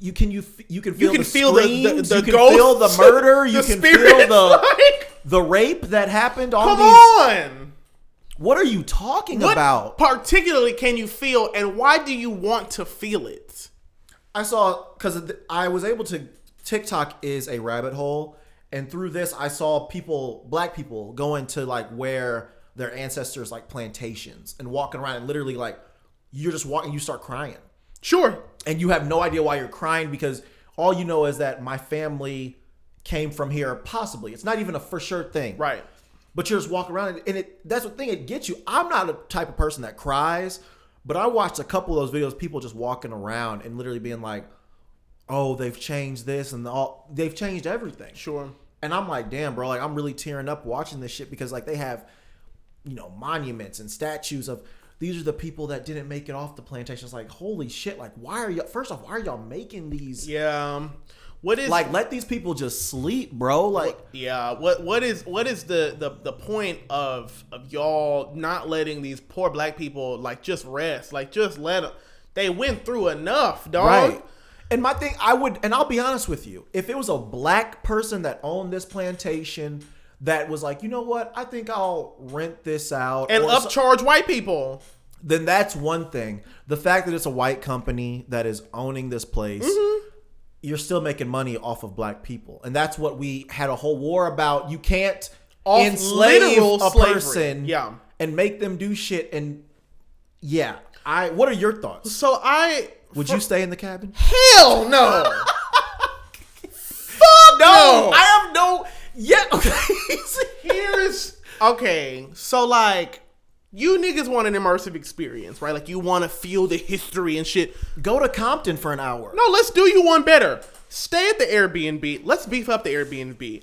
You can you you can feel can the feel the- the- the you can feel the murder. You can feel the like- the rape that happened on Come these. on. What are you talking What about? particularly can you feel, and why do you want to feel it? I saw because I was able to. TikTok is a rabbit hole, and through this, I saw people, black people, going to like where their ancestors like plantations and walking around and literally like you're just walking, you start crying, Sure. and you have no idea why you're crying because all you know is that my family came from here. Possibly, it's not even a for sure thing, Right. but you're just walking around and it that's the thing it gets you i'm not a type of person that cries but i watched a couple of those videos people just walking around and literally being like oh, they've changed this and all they've changed everything. Sure. And I'm like, damn, bro, like I'm really tearing up watching this shit because like they have, you know, monuments and statues of these are the people that didn't make it off the plantation. It's like, holy shit, like why are y'all first off, why are y'all making these Yeah. um, What is like let these people just sleep, bro? Like Yeah, what what is what is the the, the point of of y'all not letting these poor black people like just rest? Like just let them. They went through enough, dog. Right. And my thing, I would, and I'll be honest with you, if it was a black person that owned this plantation that was like, you know what, I think I'll rent this out, And or so- upcharge white people. then that's one thing. The fact that it's a white company that is owning this place, Mm-hmm. you're still making money off of black people, and that's what we had a whole war about. You can't Off enslave a slavery. person, Yeah. and make them do shit. And yeah, I. What are your thoughts? So I Would you stay in the cabin? hell no. Fuck no. I have no. Yeah. Okay. Here's okay. So like. You niggas want an immersive experience, right? Like you want to feel the history and shit. Go to Compton for an hour. No, let's do you one better. Stay at the Airbnb. Let's beef up the Airbnb.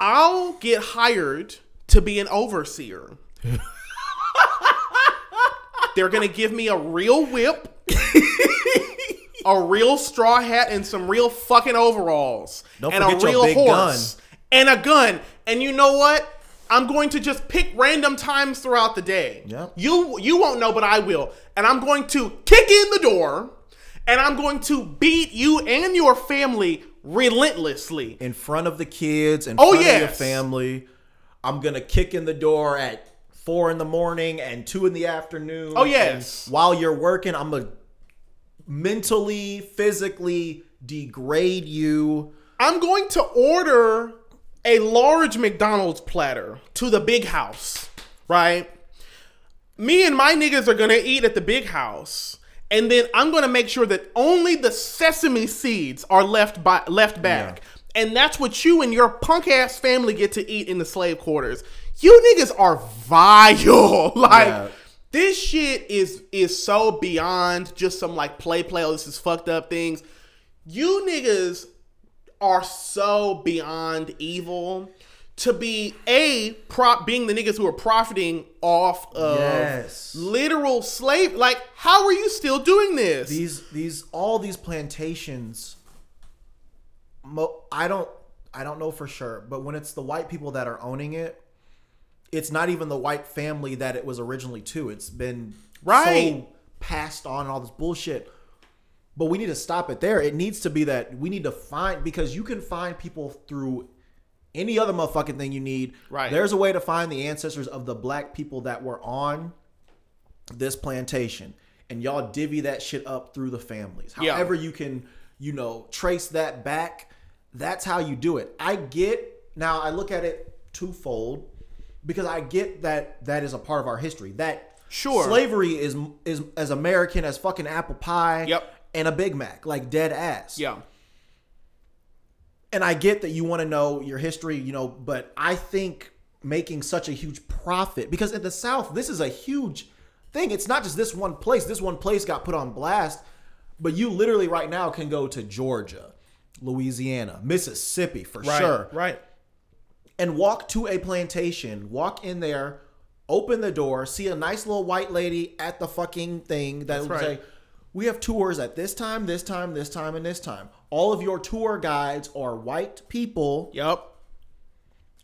I'll get hired to be an overseer. They're gonna give me a real whip, a real straw hat, and some real fucking overalls, Don't and a real big horse, and a gun. And you know what? I'm going to just pick random times throughout the day. Yep. You you won't know, but I will. And I'm going to kick in the door, and I'm going to beat you and your family relentlessly. in front of the kids, in Oh, front of your family. I'm gonna kick in the door at four in the morning and two in the afternoon. Oh, yes. And while you're working, I'm gonna mentally, physically degrade you. I'm going to order a large McDonald's platter to the big house, right? Me and my niggas are gonna eat at the big house, and then I'm gonna make sure that only the sesame seeds are left by left back. And that's what you and your punk ass family get to eat in the slave quarters. You niggas are vile. like Yeah. this shit is is so beyond just some like play play. Oh, this is fucked up things. You niggas are so beyond evil to be a prop being the niggas who are profiting off of Yes. literal slave. Like, how are you still doing this? These these all these plantations. Mo- I don't I don't know for sure, but when it's the white people that are owning it, it's not even the white family that it was originally to. It's been Right. so passed on and all this bullshit. But we need to stop it there. It needs to be that we need to find because you can find people through any other motherfucking thing you need. Right. There's a way to find the ancestors of the black people that were on this plantation and y'all divvy that shit up through the families. Yeah. However you can, you know, trace that back, that's how you do it. I get now I look at it twofold because I get that that is a part of our history. That Sure. slavery is is as American as fucking apple pie Yep. And a Big Mac, like dead ass. yeah. And I get that you want to know your history, you know, but I think making such a huge profit because in the South, this is a huge thing. It's not just this one place. This one place got put on blast, but you literally right now can go to Georgia, Louisiana, Mississippi for Right. sure, Right. and walk to a plantation, walk in there, open the door, see a nice little white lady at the fucking thing that will right. say, "We have tours at this time, this time, this time, and this time." All of your tour guides are white people Yep.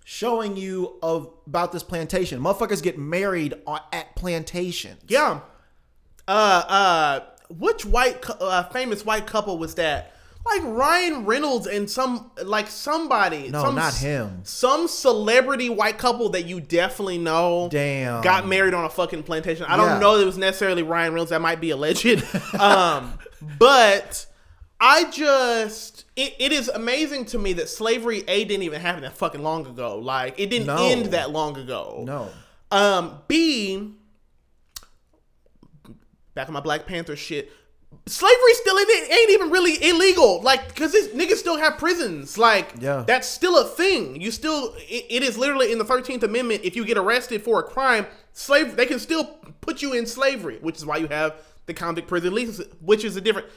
showing you of about this plantation. Motherfuckers get married on, at plantations. Yeah. Uh, uh, which white, uh, famous white couple was that? Like Ryan Reynolds and some, like somebody. No, some, not him. Some celebrity white couple that you definitely know. Damn. Got married on a fucking plantation. I don't know that it was necessarily Ryan Reynolds. That might be alleged. um, but I just, it, it is amazing to me that slavery, A, didn't even happen that fucking long ago. Like, it didn't No. end that long ago. No. Um, B, back on my Black Panther shit. Slavery still ain't, ain't even really illegal, like, because these niggas still have prisons. Like, Yeah. that's still a thing. You still, it, it is literally in the Thirteenth Amendment. If you get arrested for a crime, slave, they can still put you in slavery, which is why you have the convict prison lease, which is a different.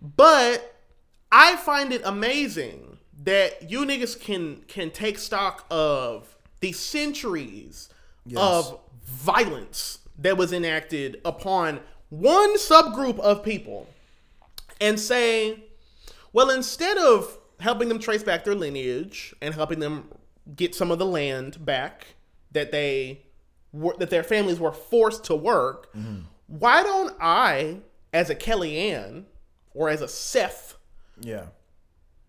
But I find it amazing that you niggas can can take stock of the centuries Yes. of violence that was enacted upon one subgroup of people and say, well, instead of helping them trace back their lineage and helping them get some of the land back that they were, that their families were forced to work, mm-hmm. why don't I, as a Kellyanne or as a Seth, Yeah.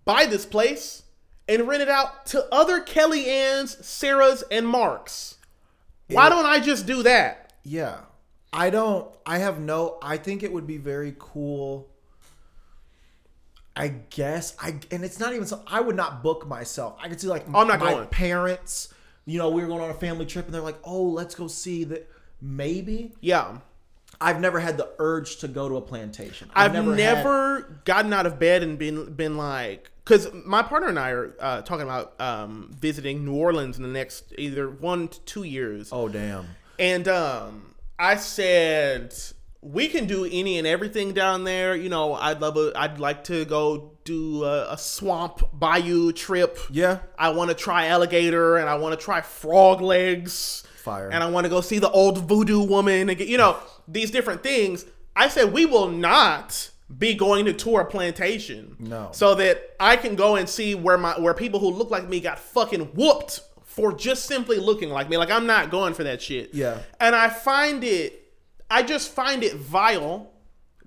buy this place and rent it out to other Kellyanne's, Sarah's, and Marks? Why don't I just do that? Yeah. I don't I have no I think it would be very cool. I guess I and it's not even so I would not book myself. I could see like Oh, I'm not my going. parents, you know, we were going on a family trip and they're like, "Oh, let's go see that maybe." Yeah. I've never had the urge to go to a plantation. I've, I've never, gotten out of bed and been been like, because my partner and I are uh, talking about um, visiting New Orleans in the next either one to two years, Oh damn. and um, I said we can do any and everything down there. You know, I'd love a, I'd like to go do a, a swamp bayou trip. Yeah. I want to try alligator and I want to try frog legs. Fire. And I want to go see the old voodoo woman and get, you know, these different things. I said we will not be going to tour a plantation. No. So that I can go and see where my where people who look like me got fucking whooped for just simply looking like me. Like I'm not going for that shit. Yeah. And I find it I just find it vile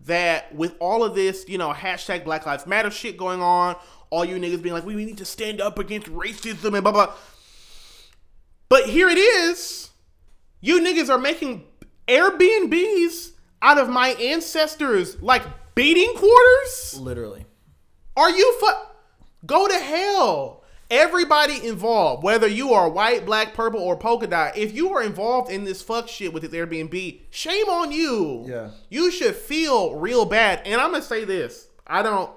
that with all of this, you know, hashtag Black Lives Matter shit going on, all you niggas being like, we, we need to stand up against racism and blah blah. But here it is. You niggas are making Airbnbs out of my ancestors like beating quarters? Literally. Are you fu- Go to hell. Everybody involved, whether you are white, black, purple, or polka dot, if you are involved in this fuck shit with this Airbnb, shame on you. Yeah. You should feel real bad. And I'm gonna say this. I don't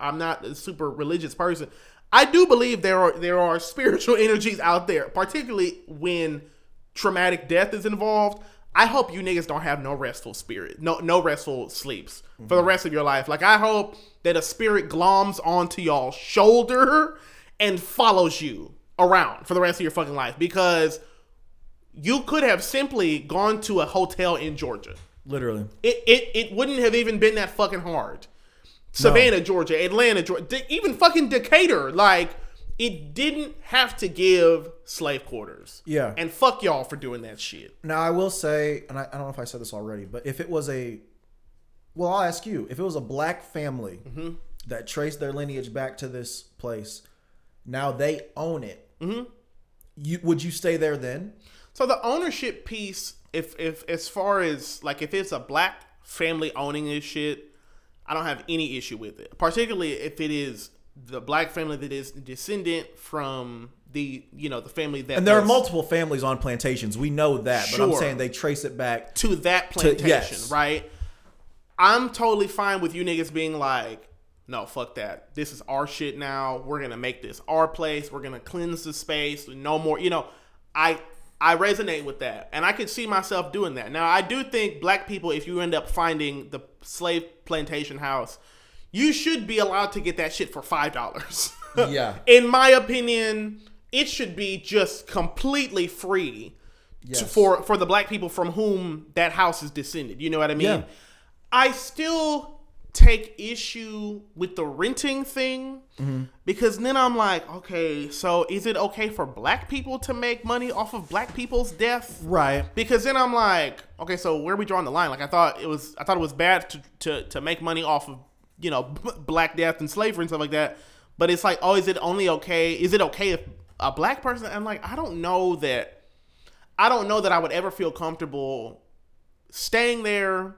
I'm not a super religious person. I do believe there are there are spiritual energies out there, particularly when traumatic death is involved. I hope you niggas don't have no restful spirit, no no restful sleeps for the mm-hmm. rest of your life. Like I hope that a spirit gloms onto y'all shoulder and follows you around for the rest of your fucking life because you could have simply gone to a hotel in Georgia. Literally. It it, it wouldn't have even been that fucking hard. Savannah, Georgia, Atlanta, Georgia, even fucking Decatur. Like, it didn't have to give slave quarters. Yeah. And fuck y'all for doing that shit. Now I will say, and I, I don't know if I said this already, but if it was a, well, I'll ask you, if it was a black family Mm-hmm. that traced their lineage back to this place, now they own it. Mm-hmm. You would you stay there then? So the ownership piece, if if as far as like if it's a black family owning this shit, I don't have any issue with it. Particularly if it is the black family that is descendant from the you know the family that And there are multiple families on plantations. We know that, but I'm saying they trace it back. to that plantation, yes. right? I'm totally fine with you niggas being like, no, fuck that. This is our shit now. We're gonna make this our place. We're gonna cleanse the space. No more, you know. I I resonate with that, and I could see myself doing that. Now, I do think black people, if you end up finding the slave plantation house, you should be allowed to get that shit for five dollars. Yeah. In my opinion, it should be just completely free to, for for the black people from whom that house is descended. You know what I mean? Yeah. I still take issue with the renting thing Mm-hmm. because then I'm like, okay, so is it okay for black people to make money off of black people's death? Right. Because then I'm like, okay, so where are we drawing the line? Like I thought it was, I thought it was bad to to, to make money off of you know black death and slavery and stuff like that. But it's like, oh, is it only okay? Is it okay if a black person? I'm like, I don't know that. I don't know that I would ever feel comfortable staying there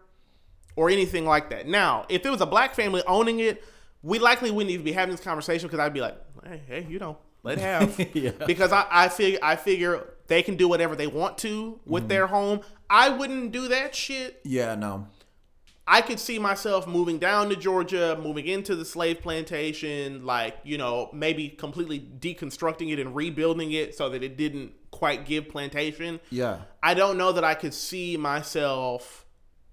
or anything like that. Now, if it was a black family owning it, we likely wouldn't even be having this conversation because I'd be like, hey, hey, you know, let have. Yeah. Because I, I figure I figure they can do whatever they want to with mm-hmm. their home. I wouldn't do that shit. Yeah. No. I could see myself moving down to Georgia, moving into the slave plantation, like, you know, maybe completely deconstructing it and rebuilding it so that it didn't quite give plantation. Yeah. I don't know that I could see myself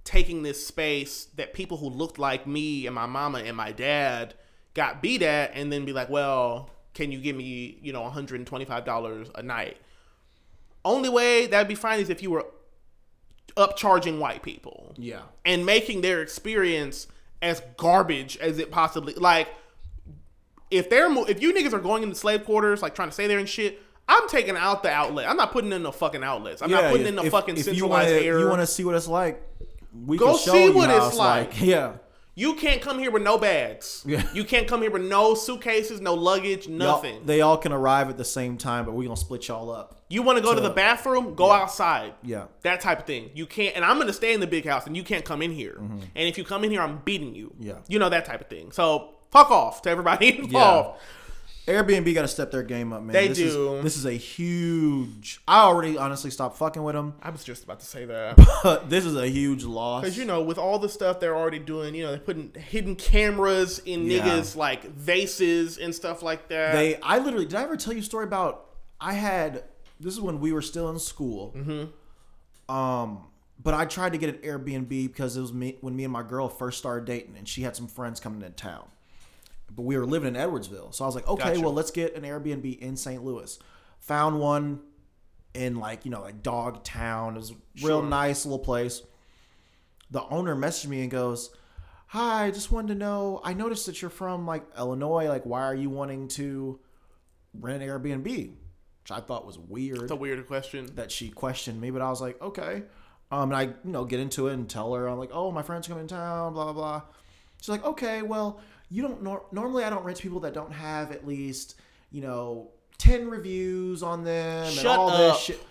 taking this space that people who looked like me and my mama and my dad got beat at, and then be like, well, can you give me you know one hundred and twenty five dollars a night? Only way that'd be fine is if you were upcharging white people Yeah. and making their experience as garbage as it possibly like if they're if you niggas are going into slave quarters like trying to stay there and shit i'm taking out the outlet i'm not putting in the fucking outlets i'm not putting in the if- fucking if you centralized wanna, air You want to see what it's like? We Go see you what it's like. Yeah. you can't come here with no bags Yeah. you can't come here with no suitcases no luggage Y'all- nothing they all can arrive at the same time, but we're gonna split y'all up. you want to go to to- the bathroom go outside Yeah. that type of thing you can't and i'm gonna stay in the big house and you can't come in here and if you come in here i'm beating you Mm-hmm. Yeah. you know that type of thing so fuck off to everybody involved Airbnb got to step their game up, man. They this do. Is, this is a huge. I already honestly stopped fucking with them, I was just about to say that. but this is a huge loss. Because, you know, with all the stuff they're already doing, you know, they're putting hidden cameras in Yeah. niggas, like, vases and stuff like that. they, I literally, did I ever tell you a story about? I had. This is when we were still in school. Mm-hmm. Um, but I tried to get an Airbnb because it was me when me and my girl first started dating, and she had some friends coming into town. But we were living in Edwardsville, so I was like, okay, Gotcha. well, let's get an Airbnb in St. Louis. Found one in like you know like Dogtown. It was a real Sure. nice little place. The owner messaged me and goes, "Hi, I just wanted to know. I noticed that you're from like Illinois. Like, why are you wanting to rent an Airbnb?" Which I thought was weird it's a weird question. that she questioned me, but I was like, okay. Um, and I, you know, get into it and tell her, I'm like, oh, my friend's coming in town, blah, blah, blah. She's like, okay, well, you don't, nor- normally I don't rent to people that don't have at least, you know, 10 reviews on them and Shut all up. this shit.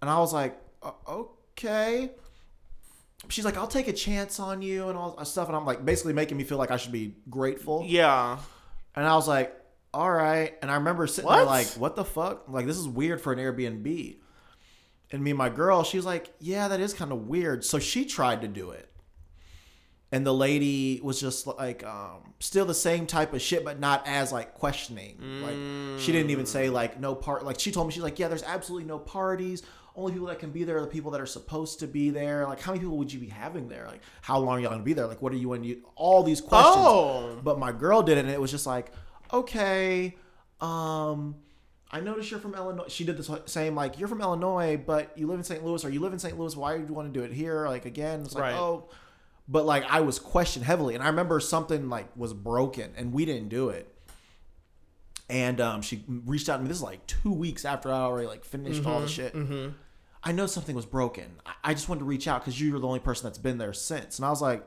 And I was like, "Uh, okay. She's like, I'll take a chance on you and all that stuff. And I'm like, basically making me feel like I should be grateful. Yeah. And I was like, all right. And I remember sitting there like, what the fuck? Like, this is weird for an Airbnb. And me and my girl, she's like, yeah, that is kind of weird. So she tried to do it. And the lady was just like, um, still the same type of shit, but not as like questioning. Like, she didn't even say like no part. Like, she told me, she's like, yeah, there's absolutely no parties. Only people that can be there are the people that are supposed to be there. Like, how many people would you be having there? Like, how long are y'all gonna be there? Like, what are you and you? All these questions. Oh. But my girl did it, and it was just like, okay, um, I noticed you're from Illinois. She did the same, like, you're from Illinois, but you live in St. Louis, or you live in St. Louis. Why do you want to do it here? Like, again, it's like, Right. oh, but like, I was questioned heavily, and I remember something like was broken, and we didn't do it. And um, she reached out to me. This is like two weeks after I already like finished all the shit. I know something was broken. I- I just wanted to reach out because you're the only person that's been there since. And I was like,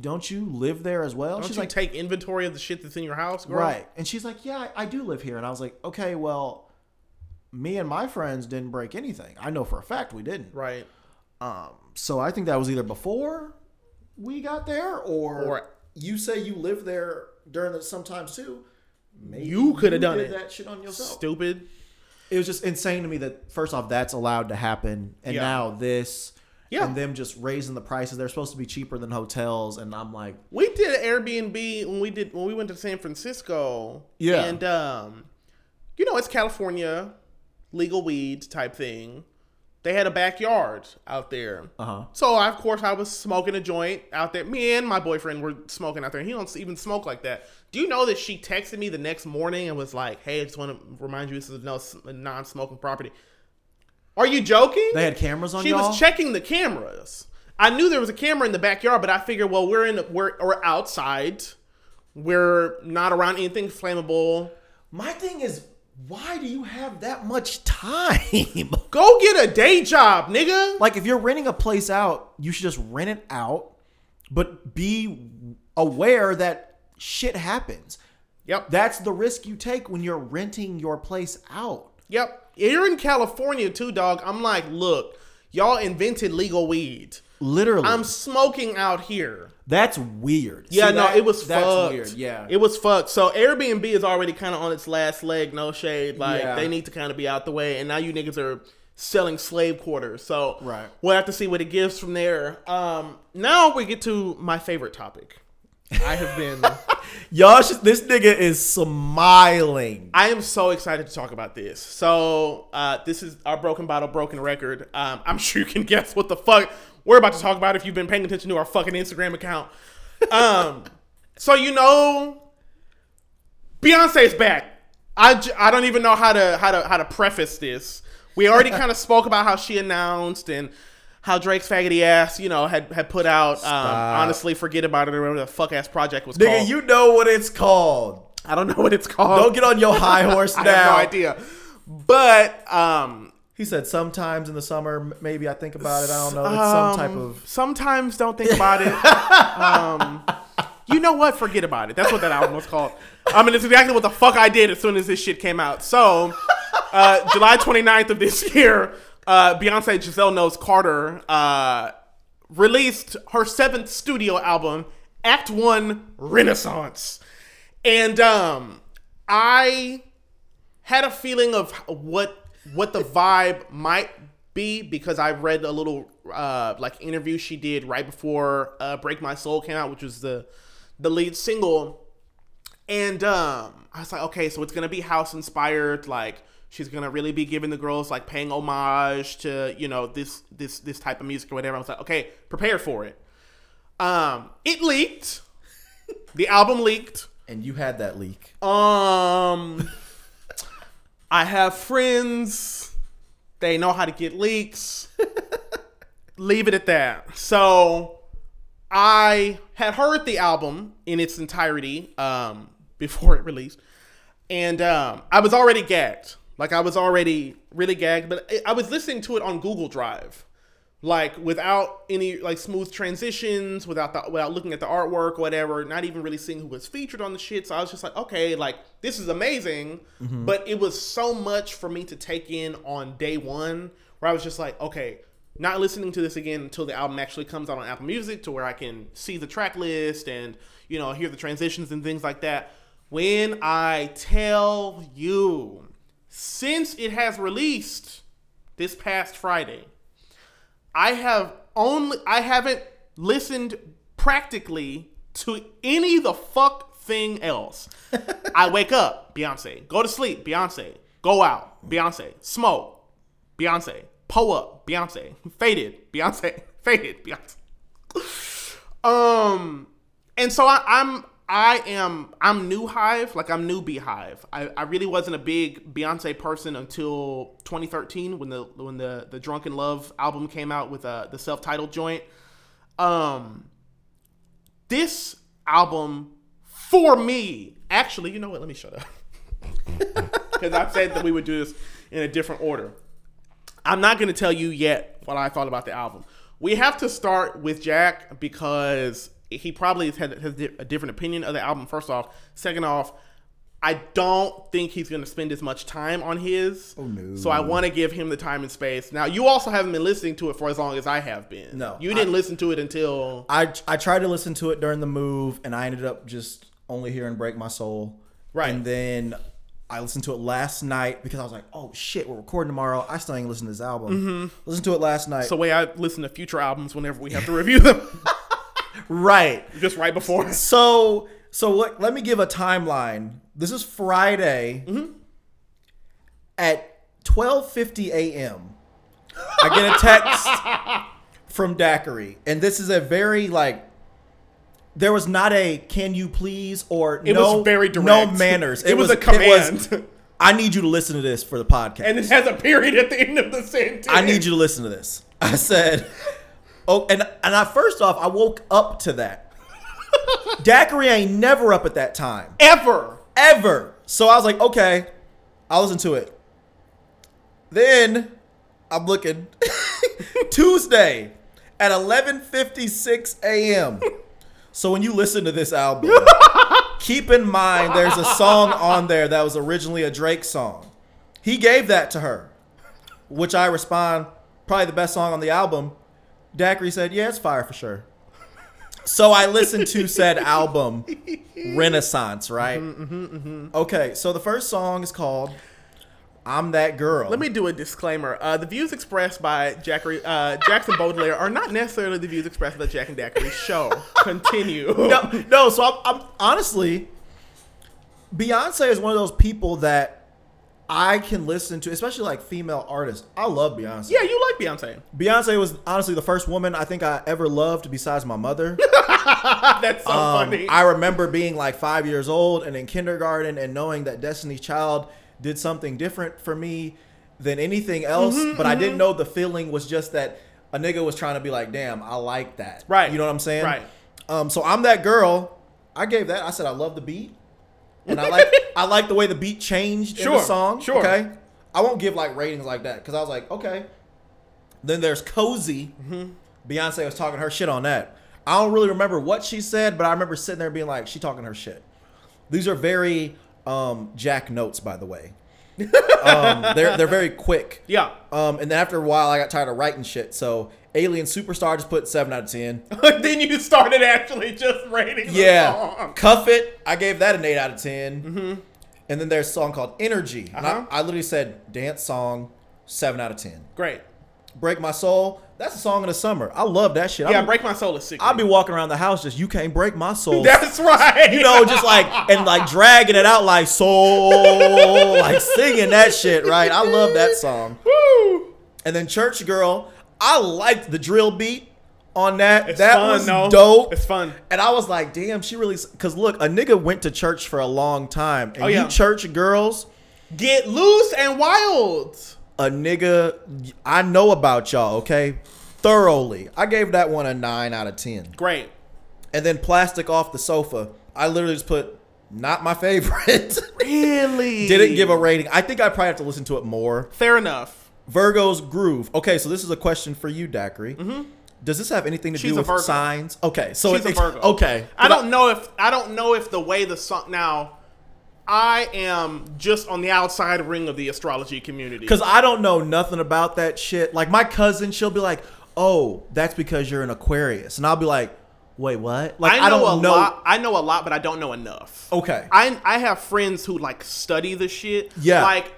"Don't you live there as well?" Don't She's you like, take inventory of the shit that's in your house, girl? Right. And she's like, Yeah, I, I do live here. And I was like, Okay, well, me and my friends didn't break anything. I know for a fact we didn't. Right. Um, so I think that was either before we got there or, Or- you say you lived there during the sometimes too. Maybe You coulda done did it. that shit on yourself. Stupid. It was just insane to me that first off that's allowed to happen, and Yeah. now this, Yeah. and them just raising the prices. They're supposed to be cheaper than hotels, and I'm like, We did Airbnb when we did when we went to San Francisco. Yeah. And um, you know, it's California, legal weed type thing. They had a backyard out there. uh huh. So of course I was smoking a joint out there. Me and my boyfriend were smoking out there. He don't even smoke like that. Do you know that she texted me the next morning and was like, "Hey, I just want to remind you this is no a non-smoking property." Are you joking? They had cameras on She y'all. was checking the cameras. I knew there was a camera in the backyard, but I figured, well, we're in we're we're outside. We're not around anything flammable. My thing is, why do you have that much time? Go get a day job, nigga. like, if you're renting a place out, you should just rent it out, but be aware that shit happens. Yep. That's the risk you take when you're renting your place out. Yep. You're in California too, dog. I'm like, look, y'all invented legal weed. Literally, I'm smoking out here. That's weird. Yeah, See, no, that- it was that's fucked. weird. Yeah, It was fucked. So Airbnb is already kind of on its last leg, no shade. Like Yeah. they need to kind of be out the way. And now you niggas are selling slave quarters. So Right. we'll have to see what it gives from there. Um, now we get to my favorite topic. I have been. y'all. Should, this nigga is smiling. I am so excited to talk about this. So, uh, this is our broken bottle, broken record. Um, I'm sure you can guess what the fuck we're about to talk about if you've been paying attention to our fucking Instagram account. Um, So you know, Beyonce's back. I, j- I don't even know how to how to how to preface this. We already kind of spoke about how she announced and how Drake's faggoty ass, you know, had had put out. Um, honestly, forget about it. or whatever the fuck ass project was called. Nigga, called. you know what it's called. I don't know what it's called. Don't get on your high horse I now. have no idea. But um, He said sometimes in the summer, m- maybe I think about it. I don't know. It's some type um, of. Sometimes don't think about it. um, you know what? Forget about it. That's what that album was called. I mean, it's exactly what the fuck I did as soon as this shit came out. So, uh, July 29th of this year, uh, Beyonce Giselle Knowles Carter uh, released her seventh studio album, Act One Renaissance. And um, I had a feeling of what what the vibe might be because I read a little uh, like interview she did right before uh, "Break My Soul" came out, which was the the lead single, and um, I was like, okay, so it's gonna be house inspired, like. She's gonna really be giving the girls like paying homage to you know this this this type of music or whatever. I was like, okay, prepare for it. Um, it leaked. the album leaked. And you had that leak. Um, I have friends. They know how to get leaks. Leave it at that. So, I had heard the album in its entirety um, before it released, and um, I was already gagged. Like I was already really gagged, but I- was listening to it on Google Drive like without any like smooth transitions, without the without looking at the artwork, whatever, not even really seeing who was featured on the shit. So I was just like, okay, like this is amazing, mm-hmm. but it was so much for me to take in on day one, where I was just like, okay, not listening to this again until the album actually comes out on Apple Music, to where I can see the track list and you know hear the transitions and things like that. When I tell you, since it has released this past Friday. I have only I haven't listened practically to any the fuck thing else. I wake up, Beyonce. Go to sleep, Beyonce. Go out, Beyonce. Smoke, Beyonce. Pull up, Beyonce. Faded, Beyonce. Faded, Beyonce. Um, and so I, I'm I am I'm new Hive, like I'm new Beehive. I, I really wasn't a big Beyonce person until 2013 when the when the the Drunk in Love album came out with uh, the self titled joint. Um, this album for me, actually, you know what? Let me shut up because I said that we would do this in a different order. I'm not going to tell you yet what I thought about the album. We have to start with Jack because he probably has had has a different opinion of the album. First off, second off, I don't think he's going to spend as much time on his. Oh, no. So I want to give him the time and space. Now, you also haven't been listening to it for as long as I have been. No, you didn't I- listen to it until I I tried to listen to it during the move, and I ended up just only hearing "Break My Soul." Right. And then I listened to it last night because I was like, "Oh shit, we're recording tomorrow. I still ain't listened to this album." Listen to it last night. Mm-hmm. the way I listen to future albums whenever we have to review them, right. just right before. So so let, let me give a timeline. This is Friday mm-hmm. at 12:50 a.m. I get a text from Daiquiri, and this is a very like. There was not a "Can you please" or It no was very no manners. It was a command. I need you to listen to this for the podcast. and it has a period at the end of the sentence. I need you to listen to this. I said, oh, and and I first off, I woke up to that. Daiquiri ain't never up at that time, ever. ever. So I was like, okay, I'll listen to it. Then I'm looking Tuesday at 11:56 a.m. So when you listen to this album, keep in mind there's a song on there that was originally a Drake song. He gave that to her, which I respond probably the best song on the album. Daiquiri said, "Yeah, it's fire for sure." So I listened to said album, Renaissance, right? Okay, so the first song is called "I'm That Girl." Let me do a disclaimer. Uh, the views expressed by Jackery, uh, Jackson Baudelaire are not necessarily the views expressed by the Jack and Daiquiri show. Continue. no, no. So I'm, I'm honestly, Beyonce is one of those people that I can listen to, especially like female artists. I love Beyonce. Yeah, you like Beyonce. Beyonce was honestly the first woman I think I ever loved besides my mother. That's so Um, funny. I remember being like five years old and in kindergarten and knowing that Destiny's Child did something different for me than anything else. Mm-hmm, but I didn't know the feeling was just that a nigga was trying to be like, damn, I like that. Right. You know what I'm saying? Right. Um, so I'm that girl. I gave that. I said I love the beat. And I like I like the way the beat changed in the Sure, song. sure. Okay. I won't give like ratings like that because I was like, okay. Then there's Cozy. Mm-hmm. Beyonce was talking her shit on that. I don't really remember what she said, but I remember sitting there being like, she talking her shit. These are very um, Jack notes, by the way. um, they're they're very quick. yeah. Um, and then after a while, I got tired of writing shit. So Alien Superstar just put seven out of ten. then you started actually just rating the Yeah. Cuff It. I gave that an eight out of 10 And then there's a song called Energy. Uh-huh. I, I literally said dance song, seven out of ten. Great. Break My Soul. That's a song in the summer. I love that shit. Yeah, I'll, Break My Soul is sick. I'll be walking around the house just you can't break my soul. That's right. you know, just like and like dragging it out like soul, like singing that shit. Right. I love that song. Woo. And then Church Girl. I liked the drill beat on that. It's that fun, was dope. It's fun. And I was like, damn, she really. Because look, a nigga went to church for a long time. And Oh, yeah. you church girls, Get loose and wild. a nigga, I know about y'all, okay? Thoroughly. I gave that one a 9 out of 10. Great. And then Plastic Off the Sofa, I literally just put, not my favorite. Really? Didn't give a rating. I think I probably have to listen to it more. Fair enough. Virgo's Groove. Okay, so this is a question for you, Daiquiri. Does this have anything to Mm-hmm. She's do with signs? Okay, so She's it, a Virgo. Okay, I don't know if I don't know if the way the song now. I am just on the outside ring of the astrology community. because I don't know nothing about that shit. Like my cousin, she'll be like, "Oh, that's because you're an Aquarius," and I'll be like, "Wait, what?" Like I I, don't a know. lot. I know a lot, but I don't know enough. Okay, I I have friends who like study the shit. Yeah. Like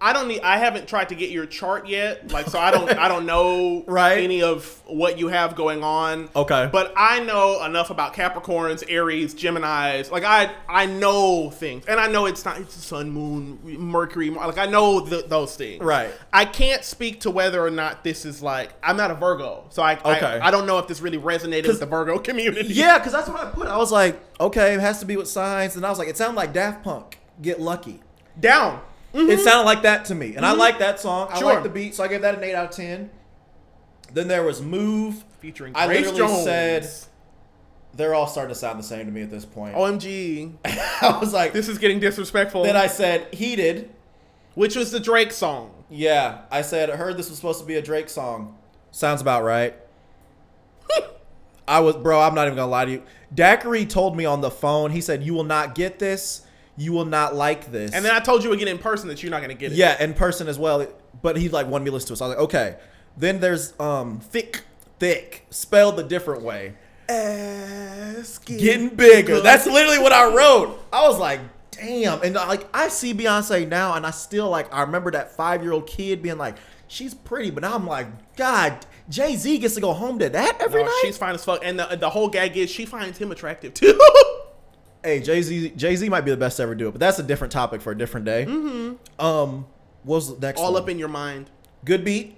I don't need. I haven't tried to get your chart yet. Like so, I don't. I don't know Right. any of what you have going on. Okay. But I know enough about Capricorns, Aries, Gemini's. Like I I know things, and I know it's not it's Sun, Moon, Mercury. Like I know th those things. Right. I can't speak to whether or not this is like I'm not a Virgo, so I Okay. I, I don't know if this really resonated with the Virgo community. yeah, because that's what I put. I was like, okay, it has to be with signs, and I was like, it sounded like Daft Punk. Get lucky. Down. It sounded like that to me, and I like that song. I Mm-hmm. Like the beat, so I gave that an eight out of ten. Then there was Move. Featuring I literally Jones. said they're all starting to sound the same to me at this point. OMG. I was like, This is getting disrespectful. then I said Heated. Which was the Drake song. Yeah, I said I heard this was supposed to be a Drake song. Sounds about right. I was, bro. I'm not even gonna lie to you. Daiquiri told me on the phone. He said, "You will not get this. You will not like this." And then I told you again in person that you're not gonna get it. yeah, in person as well. But he like wanted me to listen to it. So I was like, okay. Then there's um thick, thick, spelled a different way. Ass Getting bigger. That's literally what I wrote. I was like, damn. And like I see Beyonce now, and I still like I remember that five year old kid being like, she's pretty, but now I'm like, God, Jay Z gets to go home to that every No, night. she's fine as fuck. And the, the whole gag is she finds him attractive too. hey, Jay Z, Jay Z might be the best to ever do it, but that's a different topic for a different day. Mm-hmm. Um, what was the next All one? up in your mind. good beat.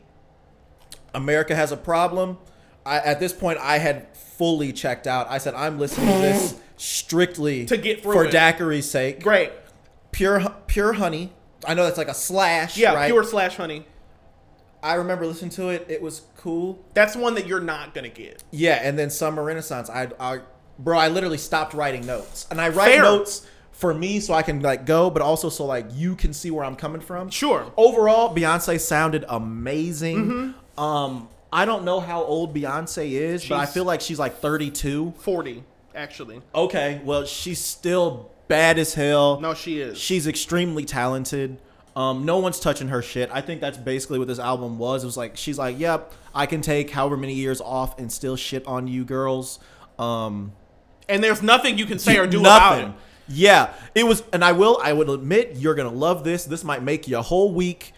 America has a problem. I, at this point, I had fully checked out. I said, I'm listening to this strictly To get for it. Daiquiri's sake. Great. Pure, pure honey. I know that's like a slash. Yeah, right? pure slash honey. I remember listening to it. It was cool. That's one that you're not gonna get. Yeah, and then Summer Renaissance. I, I, bro, I literally stopped writing notes, and I write Fair. notes for me so I can like go, but also so like you can see where I'm coming from. Sure. Overall, Beyonce sounded amazing. Mm-hmm. Um, I don't know how old Beyonce is, but I feel like she's like 32. Forty, actually. Okay, well, she's still bad as hell. No, she is. She's extremely talented. Um, no one's touching her shit. I think that's basically what this album was. It was like she's like, "Yep, I can take however many years off and still shit on you girls." Um, and there's nothing you can say or do about it. Yeah, it was, and I will. I would admit you're gonna love this. This might make you a whole week.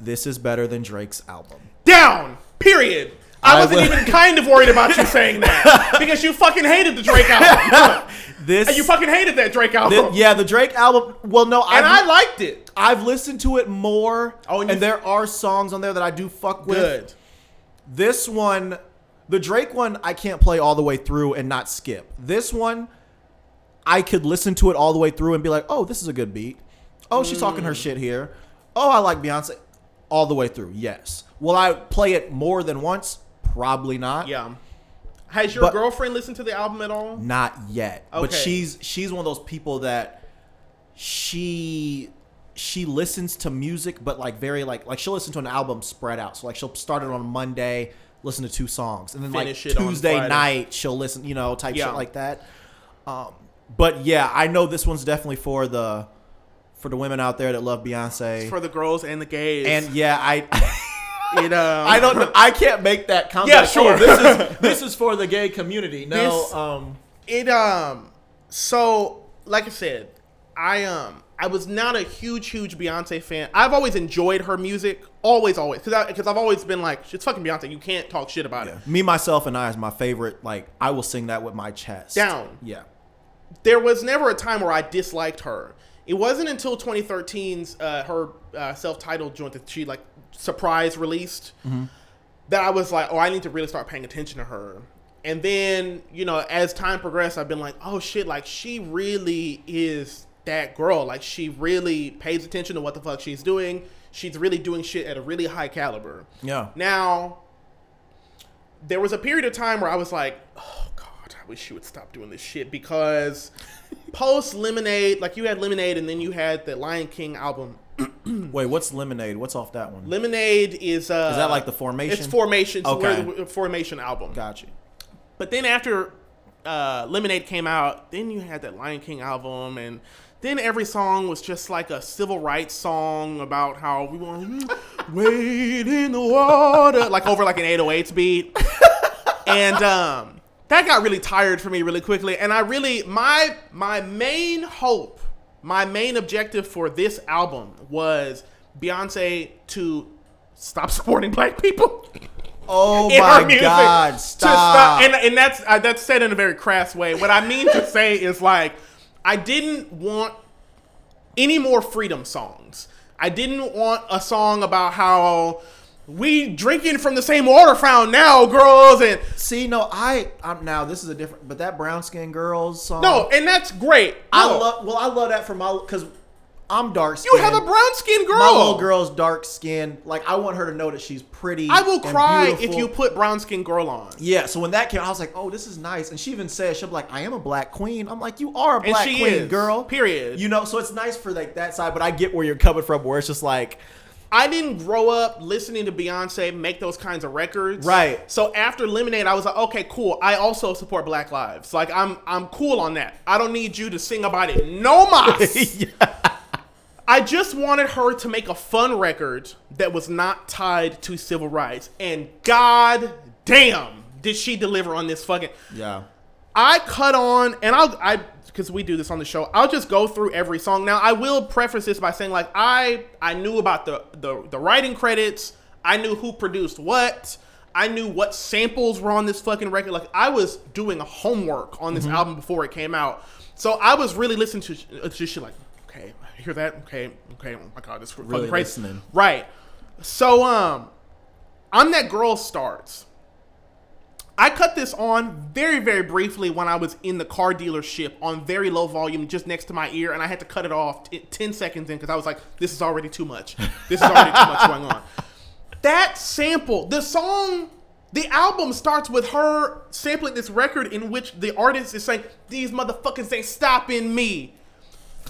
This is better than Drake's album. Down. Period. I I wasn't will- even kind of worried about you saying that because you fucking hated the Drake album. This, and you fucking hated that Drake album. yeah, the Drake album. Well, no, and I've, I liked it. I've listened to it more. Oh, and and, there are songs on there that I do fuck with. Good. This one, the Drake one, I can't play all the way through and not skip. This one, I could listen to it all the way through and be like, oh, this is a good beat. Oh, she's talking Mm. her shit here. Oh, I like Beyonce. All the way through, yes. Will I play it more than once? Probably not. Yeah. Has your But- girlfriend listened to the album at all? Not yet. But she's she's one of those people that she she listens to music but like very like like she'll listen to an album spread out. So like she'll start it on Monday, listen to two songs, and then Finish like Tuesday night she'll listen, you know, type Yeah. shit like that. Um but yeah, I know this one's definitely for the for the women out there that love Beyonce. For the girls and the gays. and yeah, I you know, I don't know. I can't make that comment. Yeah, sure. "Oh, this is this is for the gay community. No, This- um it um so like I said, I um I was not a huge huge Beyonce fan. I've always enjoyed her music, always always I cuz I've always been like it's fucking Beyonce. You can't talk shit about it. Me, myself, and I is my favorite. Like I will sing that with my chest Down. Yeah, There was never a time where I disliked her. It wasn't until 2013's uh, her uh, self-titled joint that she like surprise released that I was like, oh, I need to really start paying attention to her. And then, you know, as time progressed, I've been like, oh shit, like she really is that girl. Like she really pays attention to what the fuck she's doing. She's really doing shit at a really high caliber. yeah. Now, there was a period of time where I was like, oh god, I wish she would stop doing this shit because post Lemonade, like you had Lemonade and then you had the Lion King album. Wait, what's Lemonade? What's off that one? Lemonade is uh Is that like the Formation? It's Formation. It's Okay. where the Formation album. Got you. But then after uh, Lemonade came out, then you had that Lion King album, and then every song was just like a civil rights song about how we want to wade in the water, like over like an 808s beat. and um, that got really tired for me really quickly. And I really my my main hope, my main objective for this album was Beyonce to stop supporting black people Oh in her my God! to Stop. And, and that's uh, that's said in a very crass way. What I mean to say is like I didn't want any more freedom songs. I didn't want a song about how we drinking from the same water fountain now, girls, and See, no, I I'm now this is a different, but that brown skin girls song. no, and that's great. I love. Well, I love that for my because I'm dark. you have a brown skinned girl. My little girl's dark skin. Like I want her to know that she's pretty. I will cry if you put brown skinned girl on. Yeah, so when that came, I was like, "Oh, this is nice." And she even said, "She'll be like, I am a black queen." I'm like, "You are a black queen, is, girl." period. You know, so it's nice for like that side, but I get where you're coming from, where it's just like, I didn't grow up listening to Beyonce make those kinds of records. Right. So after Lemonade, I was like, okay, cool. I also support Black Lives. Like I'm I'm cool on that. I don't need you to sing about it. No mas. I just wanted her to make a fun record that was not tied to civil rights. And god damn, did she deliver on this fucking yeah, I cut on, and I'll I because we do this on the show. I'll just go through every song. Now I will preface this by saying like I I knew about the the, the writing credits. I knew who produced what. I knew what samples were on this fucking record. Like I was doing homework on this album before it came out. So I was really listening to uh, to shit like, hear that. Okay, okay. Oh my god, this is fucking Really crazy. listening. Right. So um, I'm that girl starts. I cut this on very, very briefly when I was in the car dealership on very low volume just next to my ear, and I had to cut it off t- 10 seconds in because I was like, this is already too much. This is already too much going on. That sample, the song, the album starts with her sampling this record in which the artist is saying, these motherfuckers ain't stopping me.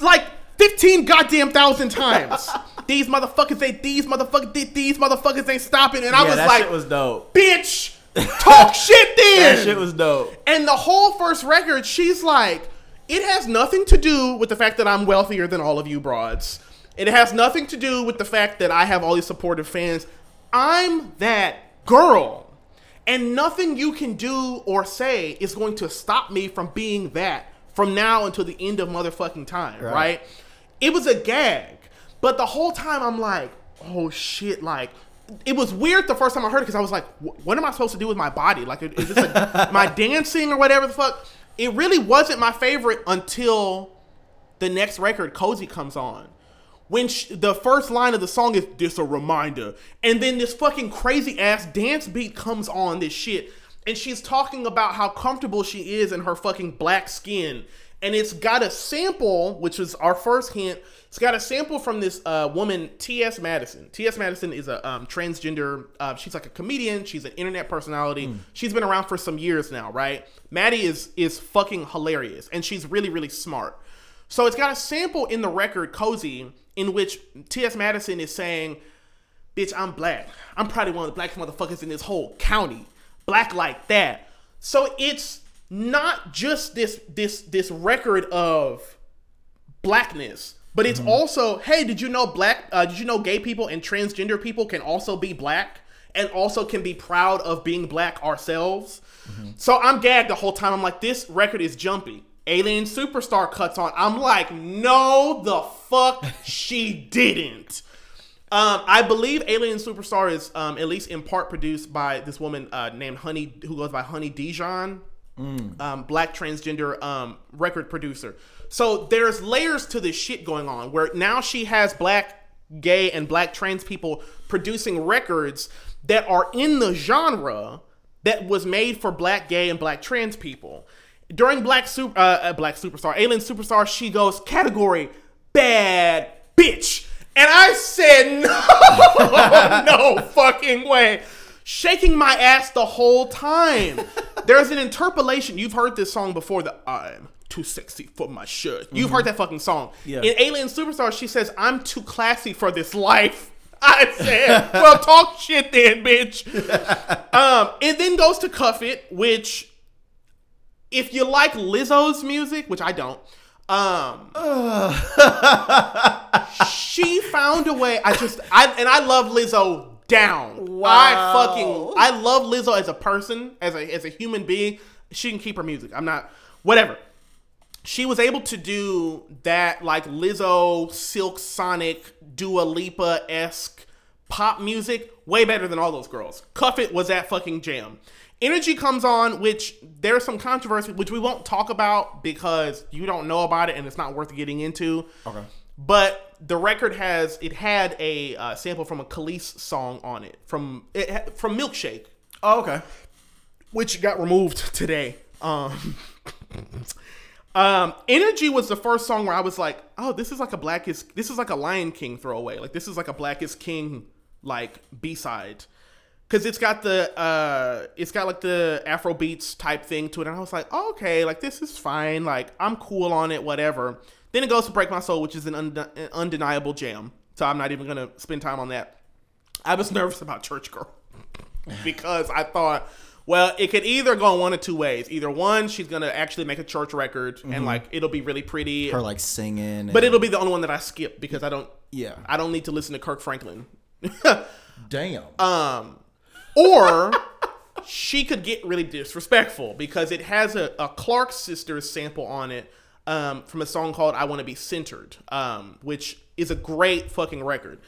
Like 15 goddamn thousand times. these motherfuckers ain't, these motherfuckers, did these motherfuckers ain't stopping. And I yeah, was that like, shit was dope. bitch, talk shit then. That shit was dope. and the whole first record, she's like, it has nothing to do with the fact that I'm wealthier than all of you broads. It has nothing to do with the fact that I have all these supportive fans. I'm that girl. And nothing you can do or say is going to stop me from being that from now until the end of motherfucking time, right? Right. It was a gag. But the whole time I'm like, oh shit, like it was weird the first time I heard it because I was like, what am I supposed to do with my body? Like, is this like, am I dancing or whatever the fuck? It really wasn't my favorite until the next record, Cozy, comes on. When sh- the first line of the song is "This a reminder," and then this fucking crazy ass dance beat comes on this shit, and she's talking about how comfortable she is in her fucking black skin, and it's got a sample, which was our first hint. It's got a sample from this uh, woman, T.S. Madison. T.S. Madison is a um, transgender. Uh, she's like a comedian. She's an internet personality. She's been around for some years now, right? Maddie is is fucking hilarious, and she's really really smart. So it's got a sample in the record Cozy in which T.S. Madison is saying, Bitch, I'm black. I'm probably one of the blackest motherfuckers in this whole county. Black like that. So it's not just this this this record of blackness, but it's also, hey, did you know black uh, did you know gay people and transgender people can also be black and also can be proud of being black ourselves? So I'm gagged the whole time. I'm like, this record is jumpy. Alien Superstar cuts on. I'm like, no, the fuck she didn't. Um, I believe Alien Superstar is um, at least in part produced by this woman uh, named Honey, who goes by Honey Dijon, um, black transgender um, record producer. So there's layers to this shit going on where now she has black, gay, and black trans people producing records that are in the genre that was made for black, gay, and black trans people. During Black Super, uh, uh, Black Superstar, Alien Superstar, she goes category bad bitch, and I said no, no fucking way, shaking my ass the whole time. There's an interpolation. You've heard this song before. The I'm too sexy for my shirt. You've heard that fucking song. Yeah. In Alien Superstar, she says, "I'm too classy for this life." I said, "Well, talk shit then, bitch." um, it then goes to Cuff It, which, if you like Lizzo's music, which I don't, um, she found a way. I just, I and I love Lizzo down. I fucking, I love Lizzo as a person, as a as a human being. She can keep her music. I'm not, whatever she was able to do that like Lizzo, Silk Sonic, Dua Lipa esque pop music way better than all those girls. Cuff It was that fucking jam. Energy comes on, which there's some controversy, which we won't talk about because you don't know about it and it's not worth getting into. Okay. But the record has it had a uh, sample from a Kelis song on it from it, from Milkshake Oh, okay. which got removed today. Um, um, Energy was the first song where I was like, oh, this is like a Blackest, this is like a Lion King throwaway. Like this is like a Black Is King like B side. Cause it's got the uh, it's got like the Afro beats type thing to it, and I was like, oh, okay, like this is fine, like I'm cool on it, whatever. Then it goes to Break My Soul, which is an, an undeniable jam. So I'm not even gonna spend time on that. I was nervous about Church Girl because I thought, well, it could either go one of two ways. Either one, she's gonna actually make a church record and like it'll be really pretty, Her like singing. but it'll be the only one that I skip because I don't, yeah. I don't need to listen to Kirk Franklin. Damn. um, or she could get really disrespectful because it has a, a Clark Sisters sample on it um, from a song called "I Want to Be Centered," um, which is a great fucking record.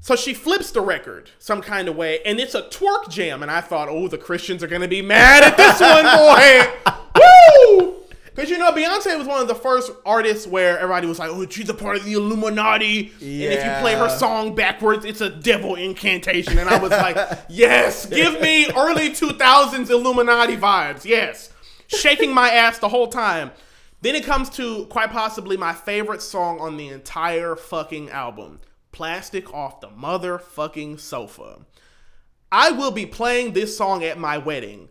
So she flips the record some kind of way, and it's a twerk jam. And I thought, oh, the Christians are gonna be mad at this one, boy. Woo! Because you know, Beyonce was one of the first artists where everybody was like, oh, she's a part of the Illuminati. And if you play her song backwards, it's a devil incantation. And I was like, yes, give me early 2000s Illuminati vibes. Yes. Shaking my ass the whole time. Then it comes to quite possibly my favorite song on the entire fucking album Plastic Off the Motherfucking Sofa. I will be playing this song at my wedding.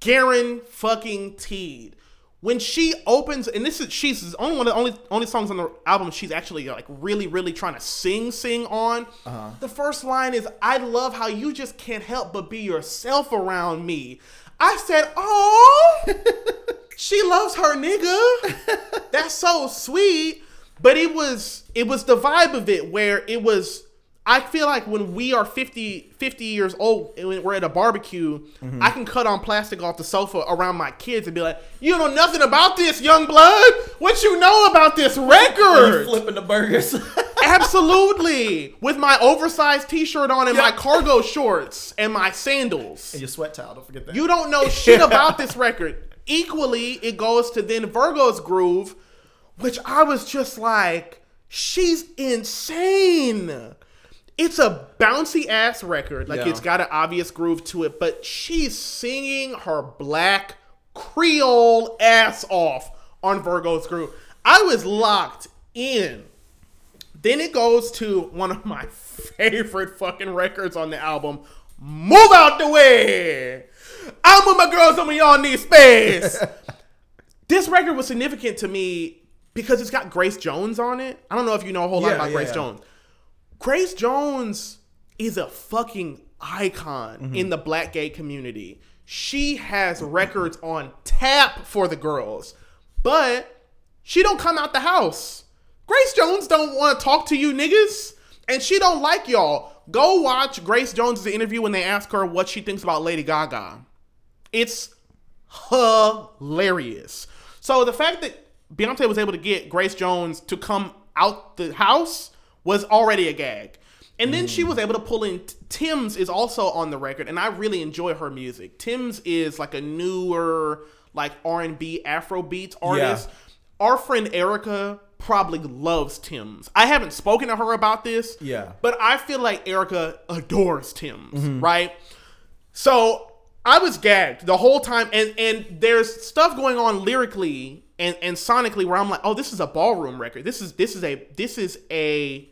Garen fucking Teed. When she opens, and this is she's only one of the only only songs on the album she's actually like really really trying to sing sing on. Uh-huh. The first line is, "I love how you just can't help but be yourself around me." I said, "Oh, she loves her nigga. That's so sweet." But it was it was the vibe of it where it was I feel like when we are 50, 50 years old and we're at a barbecue, mm-hmm. I can cut on plastic off the sofa around my kids and be like, "You know nothing about this, young blood. What you know about this record?" flipping the burgers. Absolutely. With my oversized t-shirt on and my cargo shorts and my sandals. And your sweat towel. Don't forget that. You don't know shit about this record. Equally, it goes to then Virgo's Groove, which I was just like, she's insane. It's a bouncy ass record. Like Yeah. it's got an obvious groove to it, but she's singing her black Creole ass off on Virgo's Groove. I was locked in. Then it goes to one of my favorite fucking records on the album, Move Out the Way. I'm with my girls, some of y'all need space. this record was significant to me because it's got Grace Jones on it. I don't know if you know a whole lot about yeah, Grace yeah. Jones. Grace Jones is a fucking icon Mm-hmm. in the black gay community. She has records on tap for the girls, but she don't come out the house. Grace Jones don't want to talk to you niggas, and she don't like y'all. Go watch Grace Jones' interview when they ask her what she thinks about Lady Gaga. It's hilarious. So the fact that Beyonce was able to get Grace Jones to come out the house was already a gag. And then she was able to pull in Tems is also on the record, and I really enjoy her music. Tems is like a newer, like R and B Afro beats artist. Our friend Erica probably loves Tems. I haven't spoken to her about this. Yeah. But I feel like Erica adores Tems, mm-hmm. right? So I was gagged the whole time, and and there's stuff going on lyrically and and sonically where I'm like, oh, this is a ballroom record. This is this is a this is a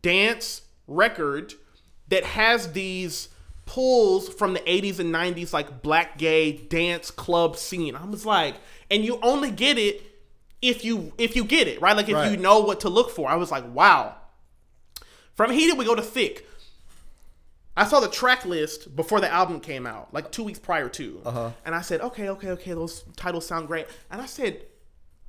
dance record that has these pulls from the 80s and 90s like black gay dance club scene. I was like, and you only get it if you if you get it right, like if you know what to look for. I was like, wow. From heated, we go to thick. I saw the track list before the album came out, like two weeks prior to, Uh-huh. and I said, okay, okay, okay, those titles sound great. And I said,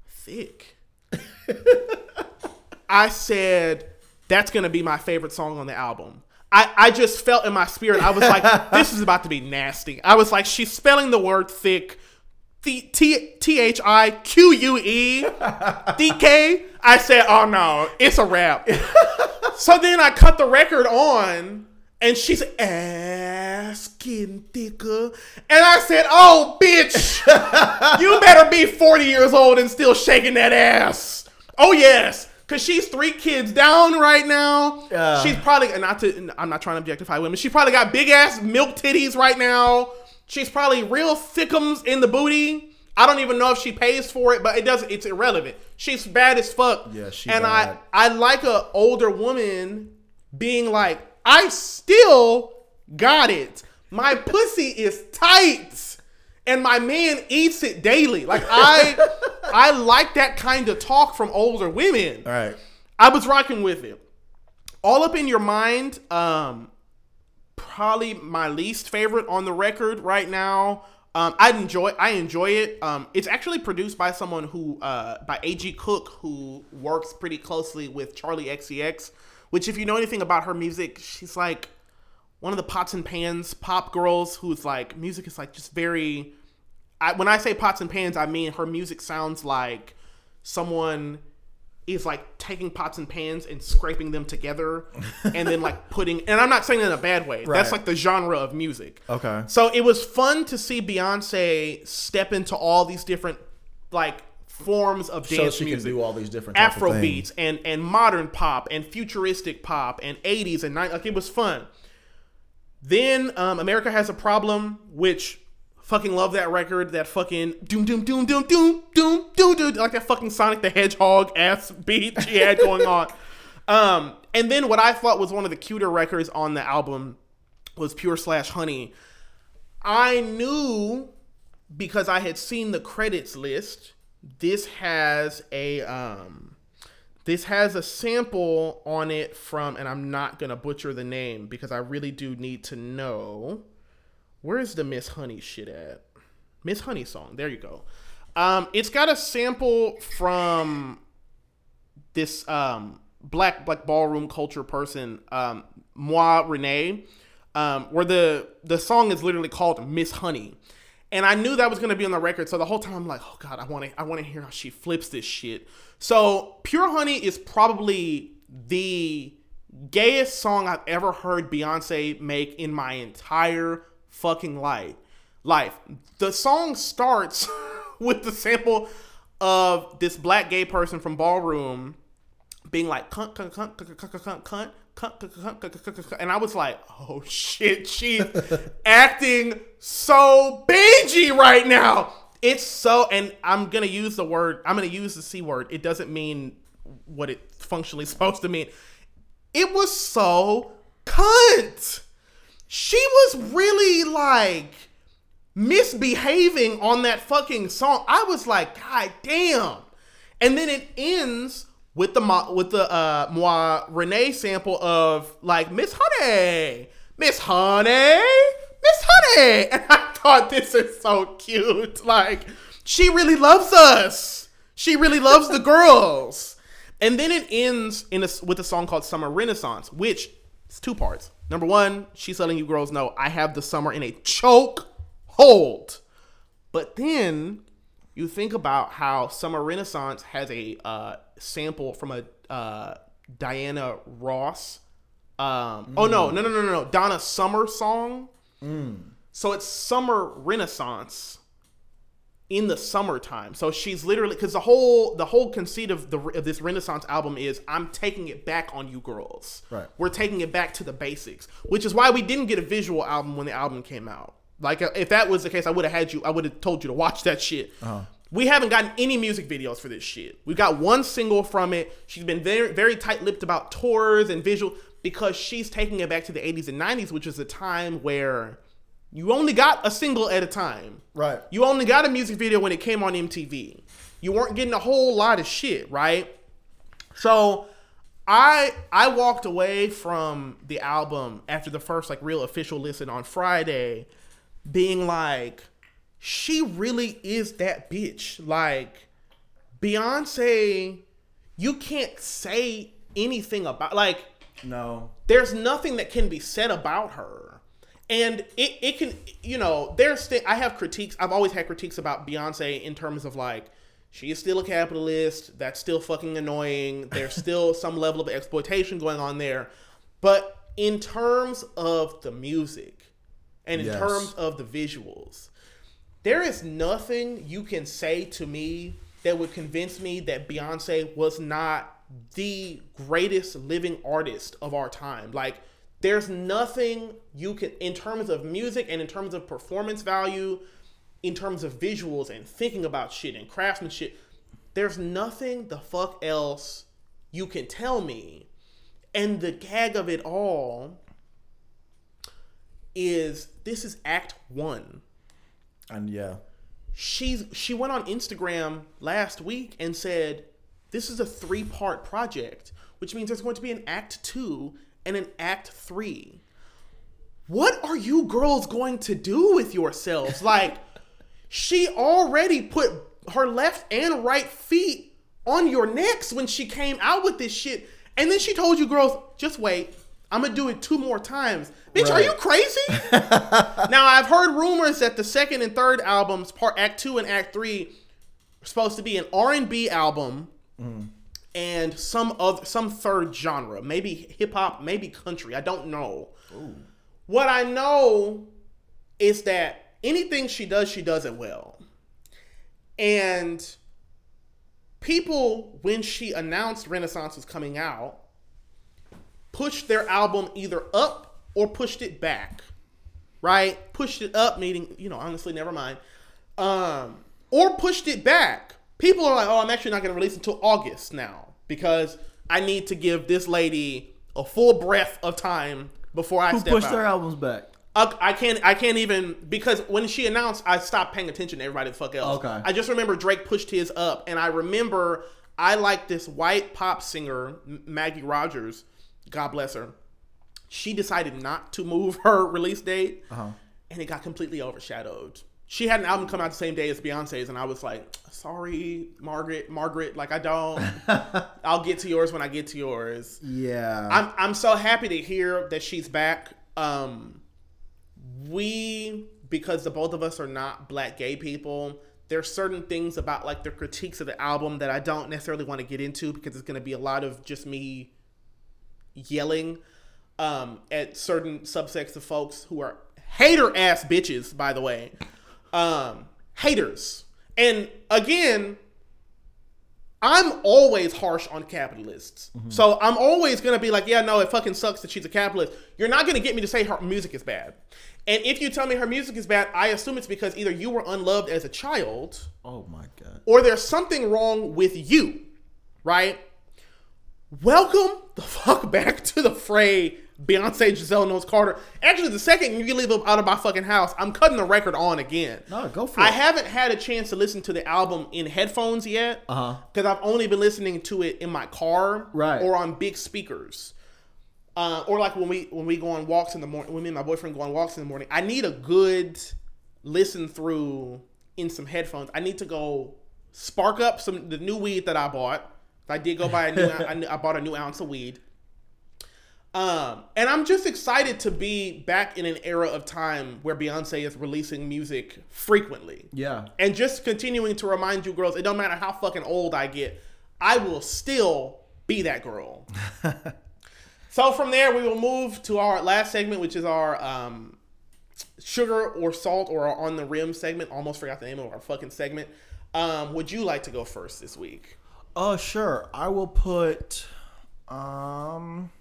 thick. I said, that's gonna be my favorite song on the album. I, I just felt in my spirit, I was like, this is about to be nasty. I was like, she's spelling the word thick. T T H I Q U E D K. I said, oh no, it's a rap. so then I cut the record on, and she's ass getting thicker. And I said, oh, bitch, you better be 40 years old and still shaking that ass. Oh, yes. Cause she's three kids down right now. Yeah. She's probably not to. I'm not trying to objectify women. She probably got big ass milk titties right now. She's probably real thickums in the booty. I don't even know if she pays for it, but it doesn't. It's irrelevant. She's bad as fuck. Yeah, she and bad. I I like a older woman being like, I still got it. My pussy is tight, and my man eats it daily. Like I I like that kind of talk from older women. All right. I was rocking with it. All up in your mind, um, probably my least favorite on the record right now. Um, I enjoy I enjoy it. Um, it's actually produced by someone who uh, by A.G. Cook, who works pretty closely with Charli XCX. Which, if you know anything about her music, she's like one of the pots and pans pop girls who's like music is like just very. I, when I say pots and pans, I mean her music sounds like someone is like taking pots and pans and scraping them together and then like putting and I'm not saying it in a bad way. That's like the genre of music. Okay. So it was fun to see Beyonce step into all these different like forms of So dance she music. can do all these different Afro beats and and modern pop and futuristic pop and 80s and 90s. Like it was fun. Then um, America has a problem, which fucking love that record. That fucking doom doom doom doom doom doom doom doom like that fucking Sonic the Hedgehog ass beat she had going on. Um, and then what I thought was one of the cuter records on the album was Pure Slash Honey. I knew because I had seen the credits list. This has a um, this has a sample on it from, and I'm not gonna butcher the name because I really do need to know. Where's the Miss Honey shit at? Miss Honey song. There you go. Um, it's got a sample from this um black black ballroom culture person, um, Moi Renee, um, where the the song is literally called Miss Honey. And I knew that was gonna be on the record. So the whole time I'm like, oh God, I wanna I wanna hear how she flips this shit. So Pure Honey is probably the gayest song I've ever heard Beyonce make in my entire fucking life. Life. The song starts with the sample of this black gay person from Ballroom being like cunt, cunt, cunt, cunt, cunt, cunt, cunt, cunt and I was like, oh shit, she's acting so bingy right now. It's so, and I'm gonna use the word, I'm gonna use the c word. It doesn't mean what it functionally supposed to mean. It was so cunt. She was really like misbehaving on that fucking song. I was like, God damn. And then it ends with the with the uh moi Renee sample of like Miss Honey, Miss Honey, Miss Honey, and I thought this is so cute. Like she really loves us. She really loves the girls. And then it ends in a, with a song called Summer Renaissance, which is two parts. Number one, she's letting you girls know I have the summer in a choke hold. But then you think about how Summer Renaissance has a uh, sample from a uh, Diana Ross. Um, mm. Oh no, no, no, no, no, Donna Summer song. Mm. So it's Summer Renaissance in the summertime. So she's literally because the whole the whole conceit of the of this Renaissance album is I'm taking it back on you girls. Right. We're taking it back to the basics, which is why we didn't get a visual album when the album came out. Like if that was the case, I would have had you. I would have told you to watch that shit. Uh-huh. We haven't gotten any music videos for this shit. We got one single from it. She's been very very tight-lipped about tours and visual because she's taking it back to the 80s and 90s, which is a time where you only got a single at a time. Right. You only got a music video when it came on MTV. You weren't getting a whole lot of shit, right? So I I walked away from the album after the first like real official listen on Friday being like she really is that bitch. Like Beyonce you can't say anything about like no. There's nothing that can be said about her and it, it can you know there's th- i have critiques i've always had critiques about beyonce in terms of like she is still a capitalist that's still fucking annoying there's still some level of exploitation going on there but in terms of the music and in yes. terms of the visuals there is nothing you can say to me that would convince me that beyonce was not the greatest living artist of our time. Like there's nothing you can in terms of music and in terms of performance value in terms of visuals and thinking about shit and craftsmanship there's nothing the fuck else you can tell me. And the gag of it all is this is act 1 and yeah she's she went on Instagram last week and said this is a three part project which means there's going to be an act 2 and an Act Three. What are you girls going to do with yourselves? Like, she already put her left and right feet on your necks when she came out with this shit. And then she told you girls, just wait. I'm gonna do it two more times. Bitch, right. are you crazy? now I've heard rumors that the second and third albums, part Act Two and Act Three, are supposed to be an R and B album. Mm and some other some third genre, maybe hip hop, maybe country. I don't know. Ooh. What I know is that anything she does, she does it well. And people, when she announced Renaissance was coming out, pushed their album either up or pushed it back. Right? Pushed it up, meaning, you know, honestly, never mind. Um, or pushed it back people are like, oh, I'm actually not going to release until August now because I need to give this lady a full breath of time before I Who step pushed out. their albums back? I can't. I can't even because when she announced, I stopped paying attention to everybody the fuck else. Okay. I just remember Drake pushed his up, and I remember I like this white pop singer Maggie Rogers. God bless her. She decided not to move her release date, uh-huh. and it got completely overshadowed she had an album come out the same day as Beyonce's, and I was like, sorry, Margaret, Margaret, like I don't. I'll get to yours when I get to yours. Yeah. I'm I'm so happy to hear that she's back. Um we because the both of us are not black gay people, there's certain things about like the critiques of the album that I don't necessarily want to get into because it's gonna be a lot of just me yelling um, at certain subsects of folks who are hater ass bitches, by the way. Um, haters. And again, I'm always harsh on capitalists. So I'm always going to be like, yeah, no, it fucking sucks that she's a capitalist. You're not going to get me to say her music is bad. And if you tell me her music is bad, I assume it's because either you were unloved as a child Oh my god. or there's something wrong with you, right? Welcome the fuck back to the fray, Beyonce Giselle Knowles Carter. Actually, the second you leave out of my fucking house, I'm cutting the record on again. No, go for it. I haven't had a chance to listen to the album in headphones yet. Uh-huh. Because I've only been listening to it in my car, Right. or on big speakers, uh, or like when we when we go on walks in the morning. When me and my boyfriend go on walks in the morning, I need a good listen through in some headphones. I need to go spark up some the new weed that I bought. I did go buy a new. I, I bought a new ounce of weed. Um, and I'm just excited to be back in an era of time where Beyonce is releasing music frequently. Yeah. And just continuing to remind you girls, it don't matter how fucking old I get, I will still be that girl. so from there, we will move to our last segment, which is our um, sugar or salt or our on the rim segment. Almost forgot the name of our fucking segment. Um, would you like to go first this week? Uh sure. I will put um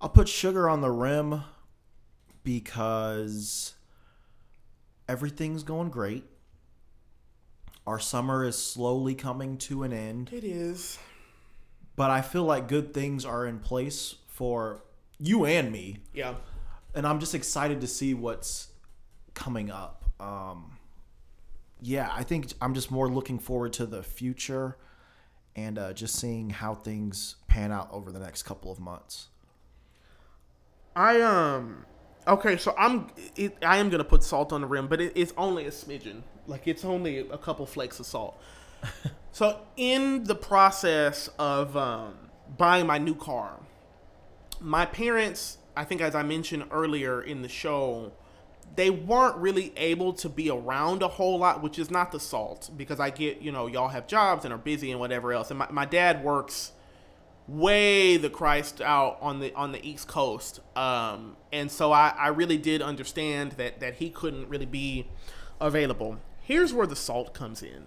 I'll put sugar on the rim because everything's going great. Our summer is slowly coming to an end, It is. but I feel like good things are in place for you and me. Yeah. and I'm just excited to see what's coming up. Um, yeah, I think I'm just more looking forward to the future and uh, just seeing how things pan out over the next couple of months. I um okay, so I'm it, I am gonna put salt on the rim, but it, it's only a smidgen. Like it's only a couple flakes of salt. so in the process of um, buying my new car, my parents, I think as I mentioned earlier in the show, they weren't really able to be around a whole lot, which is not the salt because I get you know y'all have jobs and are busy and whatever else, and my, my dad works way the Christ out on the on the East Coast. Um, and so I, I really did understand that that he couldn't really be available. Here's where the salt comes in.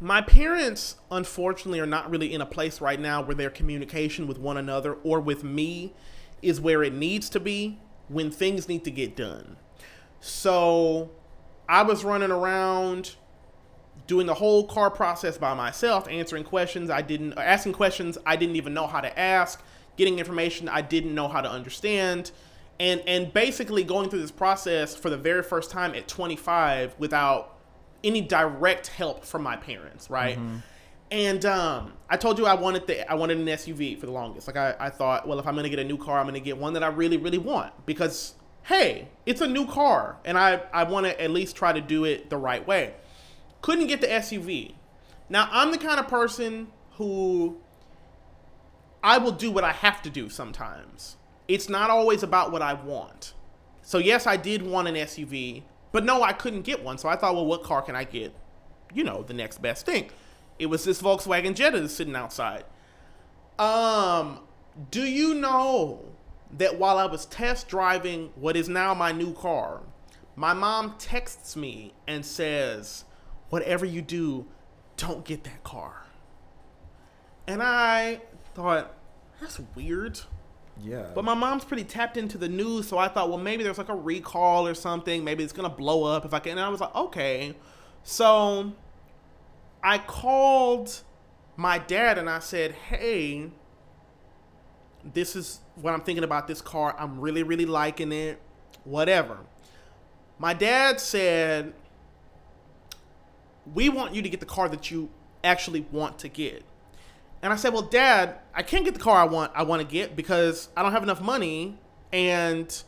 My parents, unfortunately, are not really in a place right now where their communication with one another or with me is where it needs to be when things need to get done. So I was running around doing the whole car process by myself, answering questions I didn't, asking questions I didn't even know how to ask, getting information I didn't know how to understand, and and basically going through this process for the very first time at 25 without any direct help from my parents, right? Mm-hmm. And um, I told you I wanted the I wanted an SUV for the longest. Like I, I thought, well, if I'm gonna get a new car, I'm gonna get one that I really, really want because hey, it's a new car, and I I want to at least try to do it the right way couldn't get the SUV. Now, I'm the kind of person who I will do what I have to do sometimes. It's not always about what I want. So, yes, I did want an SUV, but no, I couldn't get one. So I thought, well, what car can I get? You know, the next best thing. It was this Volkswagen Jetta that's sitting outside. Um, do you know that while I was test driving what is now my new car, my mom texts me and says, whatever you do, don't get that car. And I thought, that's weird. Yeah. But my mom's pretty tapped into the news, so I thought, well, maybe there's like a recall or something. Maybe it's gonna blow up if I can. And I was like, okay. So I called my dad and I said, hey, this is what I'm thinking about this car. I'm really, really liking it. Whatever. My dad said, we want you to get the car that you actually want to get. And I said, "Well, Dad, I can't get the car I want I want to get because I don't have enough money and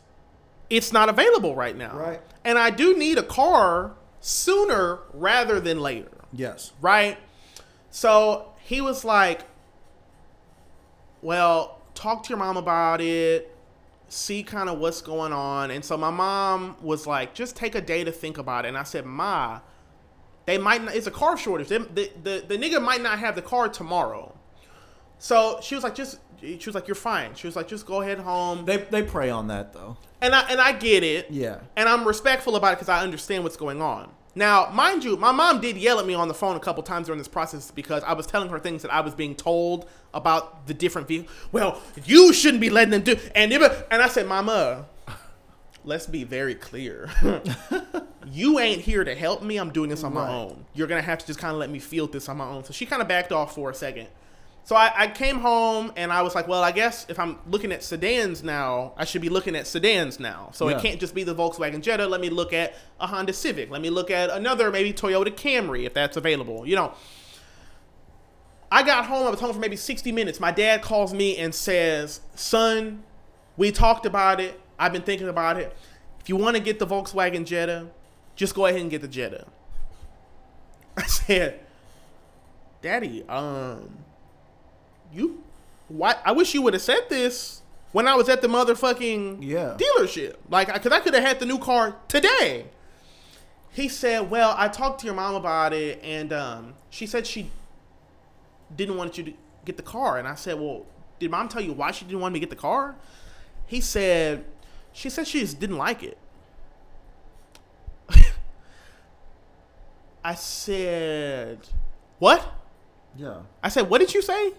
it's not available right now. Right. And I do need a car sooner rather than later, yes. right? So he was like, "Well, talk to your mom about it." See kind of what's going on. And so my mom was like, just take a day to think about it. And I said, Ma, they might not, it's a car shortage. They, the, the, the nigga might not have the car tomorrow. So she was like, just she was like, you're fine. She was like, just go ahead home. They they prey on that though. And I and I get it. Yeah. And I'm respectful about it because I understand what's going on. Now, mind you, my mom did yell at me on the phone a couple times during this process because I was telling her things that I was being told about the different vehicles. Well, you shouldn't be letting them do. And it, and I said, Mama, let's be very clear. you ain't here to help me. I'm doing this on my Right. own. You're gonna have to just kind of let me feel this on my own. So she kind of backed off for a second. So I, I came home and I was like, well, I guess if I'm looking at sedans now, I should be looking at sedans now. So Yeah. it can't just be the Volkswagen Jetta. Let me look at a Honda Civic. Let me look at another maybe Toyota Camry if that's available. You know. I got home. I was home for maybe 60 minutes. My dad calls me and says, "Son, we talked about it. I've been thinking about it. If you want to get the Volkswagen Jetta, just go ahead and get the Jetta." I said, "Daddy, um, you, why? I wish you would have said this when I was at the motherfucking Yeah. dealership. Like, because I could have had the new car today." He said, "Well, I talked to your mom about it, and um, she said she didn't want you to get the car. And I said, Well, did mom tell you why she didn't want me to get the car? He said, She said she just didn't like it. I said, What? Yeah. I said, What did you say?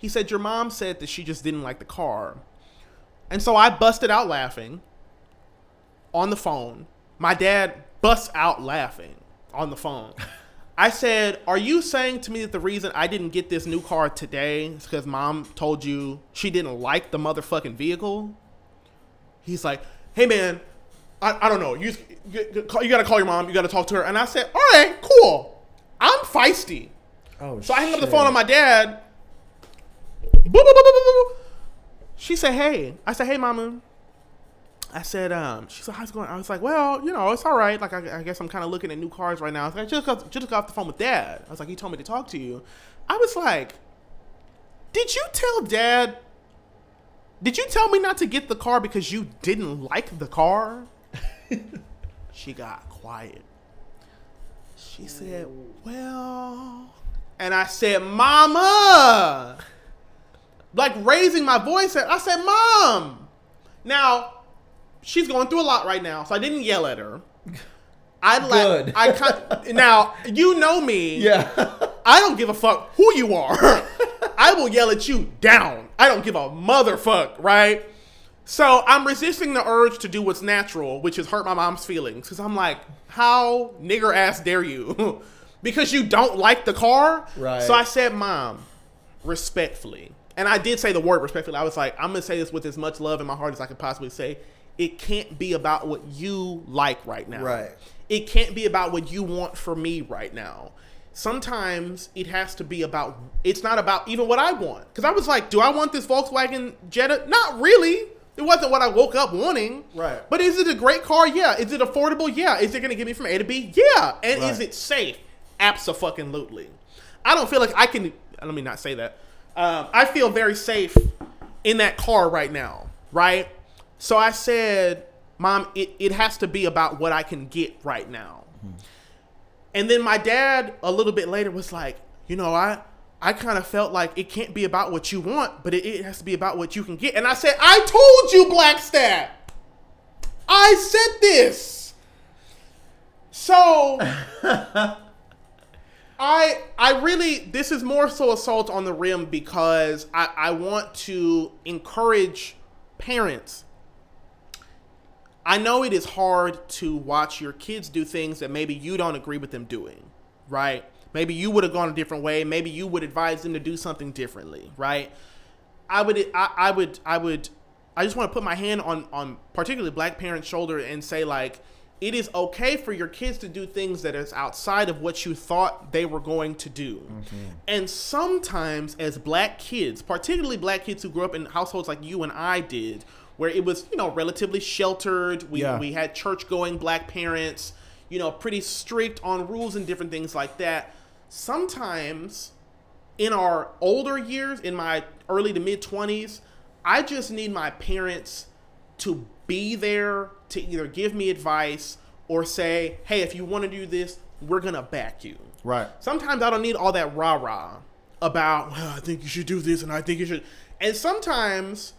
He said, Your mom said that she just didn't like the car. And so I busted out laughing on the phone. My dad busts out laughing on the phone. I said, Are you saying to me that the reason I didn't get this new car today is because mom told you she didn't like the motherfucking vehicle? He's like, Hey man, I, I don't know. You, you, you gotta call your mom. You gotta talk to her. And I said, All right, cool. I'm feisty. Oh. So I hang up the phone on my dad. Boop, boop, boop. She said, "Hey." I said, "Hey, mama." I said, um, she said, how's it going? I was like, well, you know, it's all right. Like, I, I guess I'm kind of looking at new cars right now. I, was like, just got, just got off the phone with dad. I was like, he told me to talk to you. I was like, did you tell dad? Did you tell me not to get the car because you didn't like the car? she got quiet. She said, well, and I said, mama, like raising my voice. I said, mom. Now, she's going through a lot right now, so I didn't yell at her. I like. I now you know me. Yeah. I don't give a fuck who you are. I will yell at you down. I don't give a motherfuck, right? So I'm resisting the urge to do what's natural, which is hurt my mom's feelings. Because I'm like, how nigger ass dare you? because you don't like the car? Right. So I said, Mom, respectfully. And I did say the word respectfully. I was like, I'm going to say this with as much love in my heart as I could possibly say. It can't be about what you like right now. Right. It can't be about what you want for me right now. Sometimes it has to be about, it's not about even what I want. Because I was like, do I want this Volkswagen Jetta? Not really. It wasn't what I woke up wanting. Right. But is it a great car? Yeah. Is it affordable? Yeah. Is it going to get me from A to B? Yeah. And is it safe? Absolutely. I don't feel like I can. Let me not say that. Um, I feel very safe in that car right now, right? So I said, Mom, it, it has to be about what I can get right now. And then my dad, a little bit later, was like, You know, I. I kind of felt like it can't be about what you want, but it, it has to be about what you can get. And I said, I told you, Blackstat. I said this. So I I really this is more so assault on the rim because I, I want to encourage parents. I know it is hard to watch your kids do things that maybe you don't agree with them doing, right? Maybe you would have gone a different way. Maybe you would advise them to do something differently, right? I would I, I would I would I just want to put my hand on on particularly black parents' shoulder and say like it is okay for your kids to do things that is outside of what you thought they were going to do. Mm-hmm. And sometimes as black kids, particularly black kids who grew up in households like you and I did, where it was, you know, relatively sheltered, we Yeah. we had church-going black parents, you know, pretty strict on rules and different things like that. Sometimes in our older years, in my early to mid 20s, I just need my parents to be there to either give me advice or say, hey, if you want to do this, we're going to back you. Right. Sometimes I don't need all that rah rah. about, well, I think you should do this and I think you should. And sometimes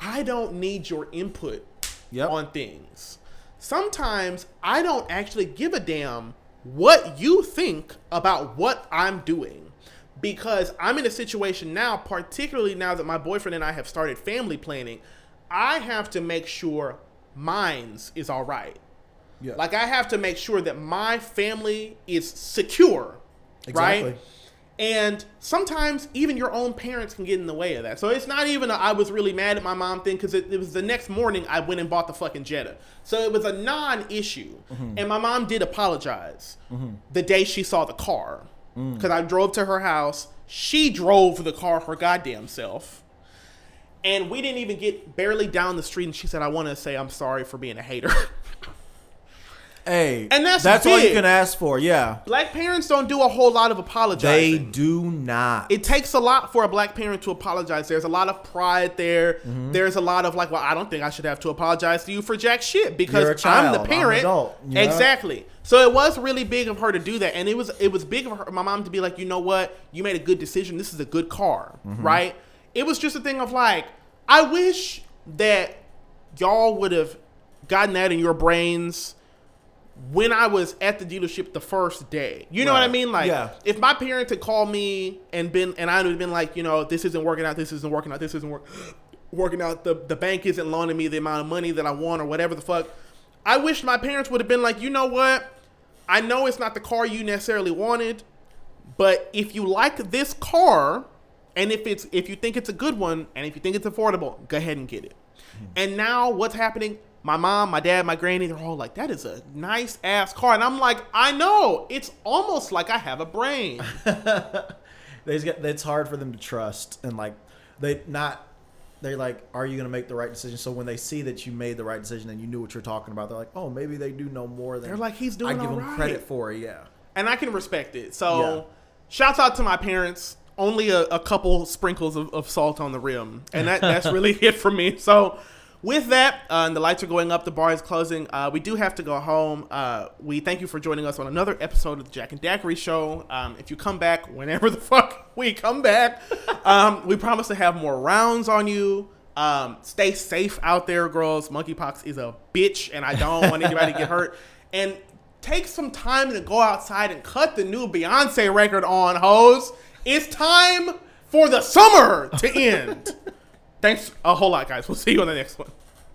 I don't need your input Yep. on things. Sometimes I don't actually give a damn what you think about what I'm doing. Because I'm in a situation now, particularly now that my boyfriend and I have started family planning, I have to make sure mine's is all right. Yeah. Like I have to make sure that my family is secure, Exactly. right? And sometimes even your own parents can get in the way of that. So it's not even a, I was really mad at my mom thing because it, it was the next morning I went and bought the fucking Jetta. So it was a non-issue, mm-hmm. and my mom did apologize mm-hmm. the day she saw the car mm. because I drove to her house. She drove the car her goddamn self. And we didn't even get barely down the street, and she said, "I want to say I'm sorry for being a hater." Hey, And that's that's all you can ask for. Yeah, black parents don't do a whole lot of apologizing. they do not. it takes a lot for a black parent to apologize. There's a lot of pride there. Mm-hmm. There's a lot of like, well, I don't think I should have to apologize to you for jack shit because child. I'm I'm the parent. know? Exactly. So it was really big of her to do that, and it was it was big of her, my mom to be like, you know what, you made a good decision. This is a good car, Mm-hmm. right? It was just a thing of like, I wish that y'all would have gotten that in your brains when I was at the dealership the first day. You know what I mean? Like, Yeah. if my parents had called me and been, and I would have been like, you know, this isn't working out, this isn't working out, this isn't work, working out, the, the bank isn't loaning me the amount of money that I want or whatever the fuck. I wish my parents would have been like, you know what? I know it's not the car you necessarily wanted, but if you like this car, and if it's if you think it's a good one, and if you think it's affordable, go ahead and get it. And now what's happening? My mom, my dad, my granny, they're all like, that is a nice ass car. And I'm like, I know. It's almost like I have a brain. they just get, it's hard for them to trust and like they not they're like are you going to make the right decision so when they see that you made the right decision and you knew what you're talking about they're like oh maybe they do know more than They're like, he's doing i give them right. credit for it yeah and I can respect it. So, Yeah. shouts out to my parents. Only a, a couple sprinkles of, of salt on the rim, and that, that's really it for me. So, with that, uh, and the lights are going up, the bar is closing. Uh, we do have to go home. Uh, we thank you for joining us on another episode of the Jack and Daiquiri Show. Um, if you come back, whenever the fuck we come back, um, we promise to have more rounds on you. Um, stay safe out there, girls. Monkeypox is a bitch, and I don't want anybody to get hurt. And take some time to go outside and cut the new Beyonce record on, hoes. It's time for the summer to end. Thanks a whole lot, guys. We'll see you on the next one.